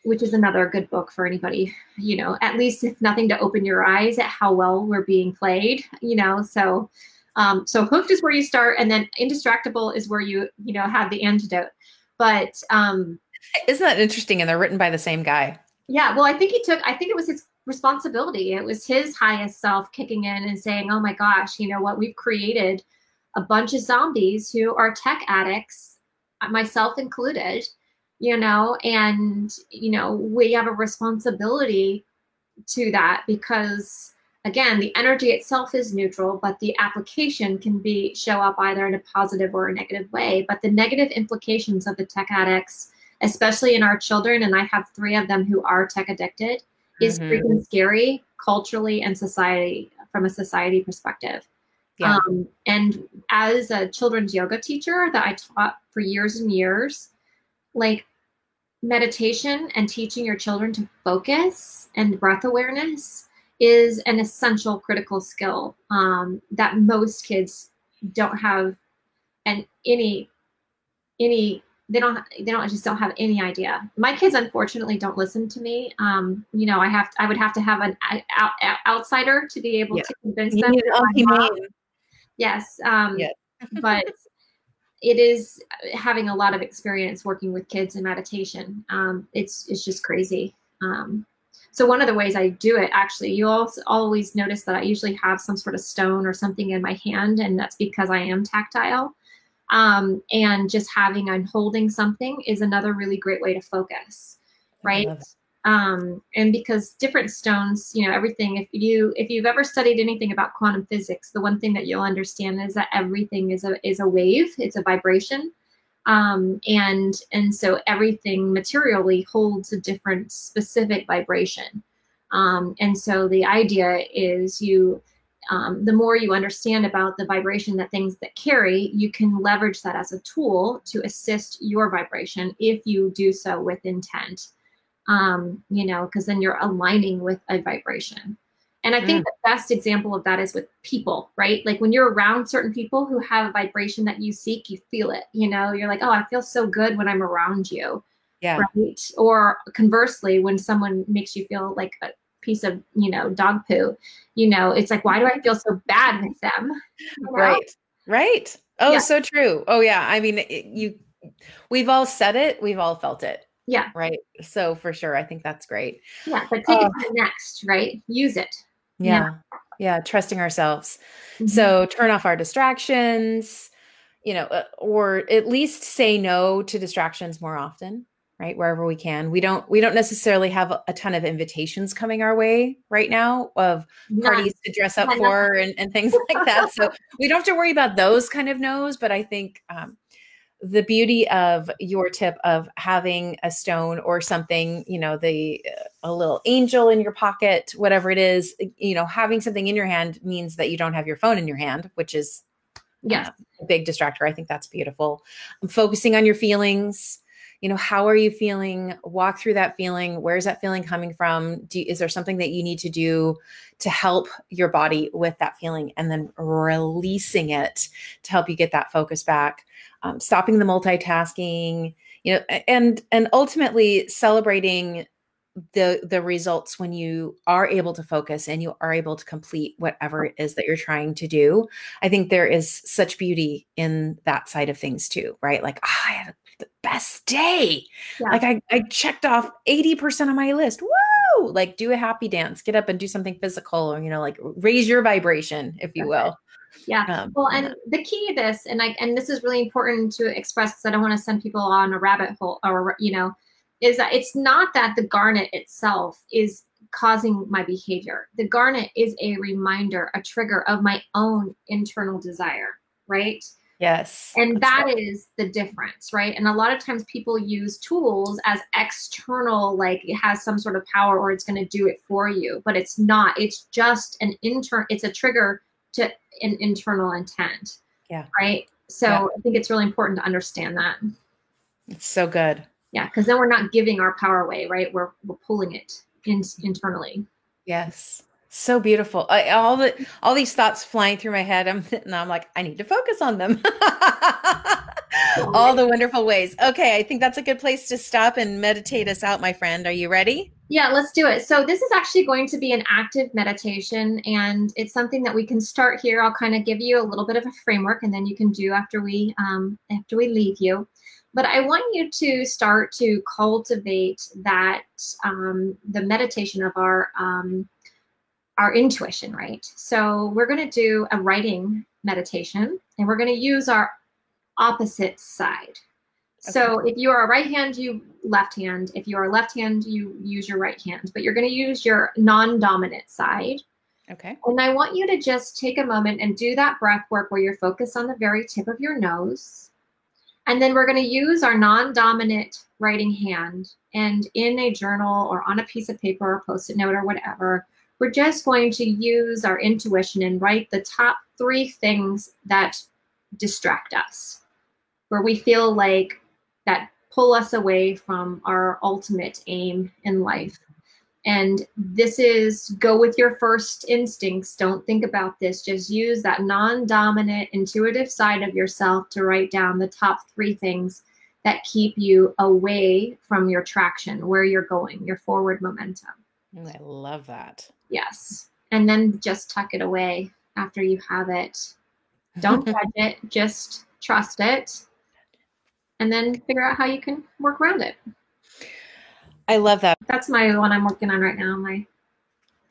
Speaker 2: which is another good book for anybody, you know, at least if nothing to open your eyes at how well we're being played, you know. So um, so hooked is where you start, and then indistractable is where you, you know, have the antidote. But um,
Speaker 1: isn't that interesting and they're written by the same guy
Speaker 2: yeah, well, I think he took, I think it was his responsibility. It was his highest self kicking in and saying, oh my gosh, you know what? We've created a bunch of zombies who are tech addicts, myself included, you know, and, you know, we have a responsibility to that because again, the energy itself is neutral, but the application can be show up either in a positive or a negative way. But the negative implications of the tech addicts, especially in our children, and I have three of them who are tech addicted, is
Speaker 1: Mhm.
Speaker 2: freaking scary culturally and society from a society perspective.
Speaker 1: Yeah.
Speaker 2: Um, and as a children's yoga teacher that I taught for years and years, like meditation and teaching your children to focus and breath awareness is an essential critical skill um, that most kids don't have and any any they don't they don't just don't have any idea my kids unfortunately don't listen to me um you know i have i would have to have an out, out, outsider to be able
Speaker 1: Yeah.
Speaker 2: to convince them
Speaker 1: need an
Speaker 2: My mom-
Speaker 1: humane.
Speaker 2: Yes. Um,
Speaker 1: Yes. [laughs]
Speaker 2: but it is having a lot of experience working with kids in meditation. Um, it's it's just crazy. Um, so one of the ways I do it, actually, you also always notice that I usually have some sort of stone or something in my hand, and that's because I am tactile. Um, and just having and holding something is another really great way to focus, right? um, and because different stones you know everything if you if you've ever studied anything about quantum physics the one thing that you'll understand is that everything is a is a wave it's a vibration. Um, and and so everything materially holds a different specific vibration. Um, and so the idea is you um, the more you understand about the vibration that things that carry you can leverage that as a tool to assist your vibration if you do so with intent um, you know, because then you're aligning with a vibration. And I think the best example of that is with people, right? Like when you're around certain people who have a vibration that you seek, you feel it. You know, you're like, oh, I feel so good when I'm around you,
Speaker 1: Yeah.
Speaker 2: right? Or conversely, when someone makes you feel like a piece of, you know, dog poo, you know, it's like, why do I feel so bad with them?
Speaker 1: Right. Right. Oh,
Speaker 2: Yeah.
Speaker 1: so true. Oh, yeah. I mean, it, you, we've all said it, we've all felt it.
Speaker 2: Yeah.
Speaker 1: Right. So for sure, I think that's great.
Speaker 2: Yeah, but take
Speaker 1: Oh.
Speaker 2: it to the next, right? Use it.
Speaker 1: Yeah.
Speaker 2: Yeah.
Speaker 1: Yeah. Trusting ourselves.
Speaker 2: Mhm.
Speaker 1: So turn off our distractions, you know, uh, or at least say no to distractions more often, right? Wherever we can. We don't we don't necessarily have a, ton of invitations coming our way right now of
Speaker 2: None.
Speaker 1: parties to dress up
Speaker 2: Yeah,
Speaker 1: for and, and things like that. So [laughs] we don't have to worry about those kind of no's, but I think um, the beauty of your tip of having a stone or something, you know, the uh, a little angel in your pocket, whatever it is, you know, having something in your hand means that you don't have your phone in your hand, which is
Speaker 2: yeah
Speaker 1: uh, a big distractor. I think that's beautiful. I'm Focusing on your feelings. You know, how are you feeling? Walk through that feeling. Where's that feeling coming from? Do, is there something that you need to do to help your body with that feeling and then releasing it to help you get that focus back? Um, stopping the multitasking, you know, and and ultimately celebrating the the results when you are able to focus and you are able to complete whatever it is that you're trying to do i think there is such beauty in that side of things too right like ah, i had the best day
Speaker 2: Yeah.
Speaker 1: like I, I checked off 80% of my list woo like do a happy dance get up and do something physical or you know like raise your vibration if you will
Speaker 2: Yeah.
Speaker 1: um,
Speaker 2: Well, and the key to this, and I and this is really important to express because I don't want to send people on a rabbit hole, or you know, is that it's not that the garnet itself is causing my behavior. The garnet is a reminder, a trigger of my own internal desire, right?
Speaker 1: Yes
Speaker 2: And that
Speaker 1: right.
Speaker 2: is the difference, right? And a lot of times people use tools as external, like it has some sort of power or it's going to do it for you, but it's not. It's just an intern. It's a trigger to an internal intent.
Speaker 1: Yeah.
Speaker 2: Right. So
Speaker 1: Yeah.
Speaker 2: I think it's really important to understand that.
Speaker 1: it's so good
Speaker 2: Yeah, because then we're not giving our power away, right? We're we're pulling it in, internally.
Speaker 1: Yes. So beautiful. I, all the all these thoughts flying through my head. I'm [laughs] and I'm like, I need to focus on them. [laughs] all the wonderful ways. Okay, I think that's a good place to stop and meditate us out, my friend. Are you ready?
Speaker 2: Yeah, let's do it. So this is actually going to be an active meditation and it's something that we can start here. I'll kind of give you a little bit of a framework and then you can do after we um, after we leave you. But I want you to start to cultivate that um, the meditation of our um, our intuition, right? So we're going to do a writing meditation and we're going to use our opposite side. So if you are a right hand, you left hand. If you are a left hand, you use your right hand. But you're going to use your non-dominant side.
Speaker 1: Okay.
Speaker 2: And I want you to just take a moment and do that breath work where you're focused on the very tip of your nose. And then we're going to use our non dominant writing hand and in a journal or on a piece of paper or post it note or whatever, we're just going to use our intuition and write the top three things that distract us, where we feel like that pull us away from our ultimate aim in life. And this is go with your first instincts. Don't think about this. Just use that non dominant, intuitive side of yourself to write down the top three things that keep you away from your traction, where you're going, your forward momentum.
Speaker 1: Mm, I love that.
Speaker 2: Yes. And then just tuck it away after you have it. Don't [laughs] judge it, just trust it. And then figure out how you can work around it.
Speaker 1: I love that.
Speaker 2: That's my one I'm working on right now. My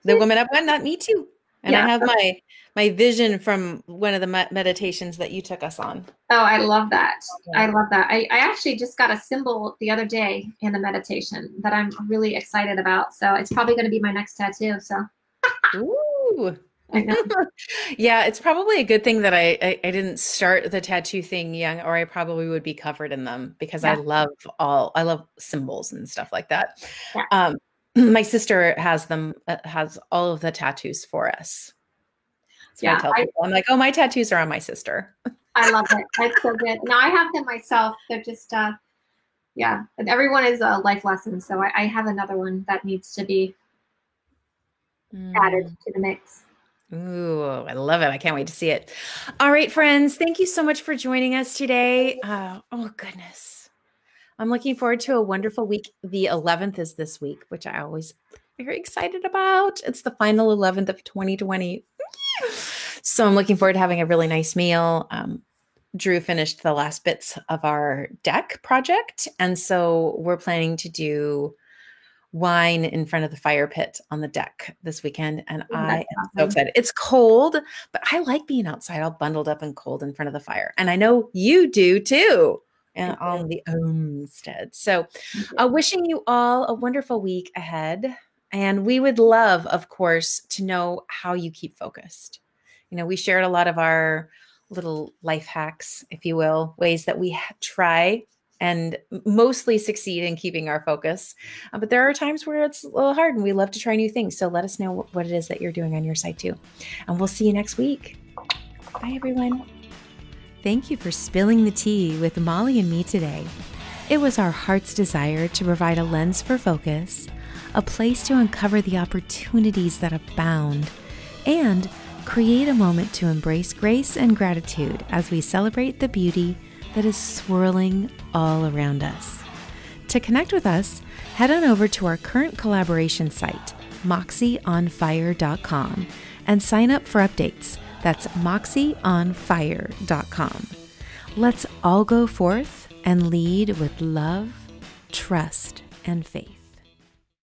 Speaker 1: The woman up one, not me too. And
Speaker 2: Yeah.
Speaker 1: I have my my vision from one of the meditations that you took us on.
Speaker 2: Oh, I love that. I love that. I, I actually just got a symbol the other day in the meditation that I'm really excited about. So it's probably going to be my next tattoo. So [laughs]
Speaker 1: Ooh. [laughs] Yeah, it's probably a good thing that I, I I didn't start the tattoo thing young, or I probably would be covered in them because I love all I love symbols and stuff like that.
Speaker 2: Yeah.
Speaker 1: Um, my sister has them uh, has all of the tattoos for us. So I
Speaker 2: Yeah,
Speaker 1: tell
Speaker 2: I-
Speaker 1: people, I'm like, oh, my tattoos are on my sister. [laughs]
Speaker 2: I love it. That's so good. No, I have them myself. They're just, uh, yeah, and everyone is a life lesson. So I, I have another one that needs to be added to the mix.
Speaker 1: Ooh, I love it. I can't wait to see it. All right, friends, thank you so much for joining us today. Uh, oh, goodness. I'm looking forward to a wonderful week. The 11th is this week, which I always very excited about. It's the final 11th of 2020. [sighs] So I'm looking forward to having a really nice meal. Um, Drew finished the last bits of our deck project. And so we're planning to do wine in front of the fire pit on the deck this weekend. And I am so excited. It's cold, but I like being outside all bundled up and cold in front of the fire. And I know you do too. And
Speaker 2: do.
Speaker 1: on the homestead. So, uh, wishing you all a wonderful week ahead. And we would love, of course, to know how you keep focused. You know, we shared a lot of our little life hacks, if you will, ways that we try and mostly succeed in keeping our focus. Uh, but there are times where it's a little hard and we love to try new things. So let us know what it is that you're doing on your side too. And we'll see you next week. Bye, everyone.
Speaker 3: Thank you for spilling the tea with Molly and me today. It was our heart's desire to provide a lens for focus, a place to uncover the opportunities that abound, and create a moment to embrace grace and gratitude as we celebrate the beauty that is swirling all around us. To connect with us, head on over to our current collaboration site, moxieonfire.com, and sign up for updates. That's moxieonfire.com. Let's all go forth and lead with love, trust, and faith.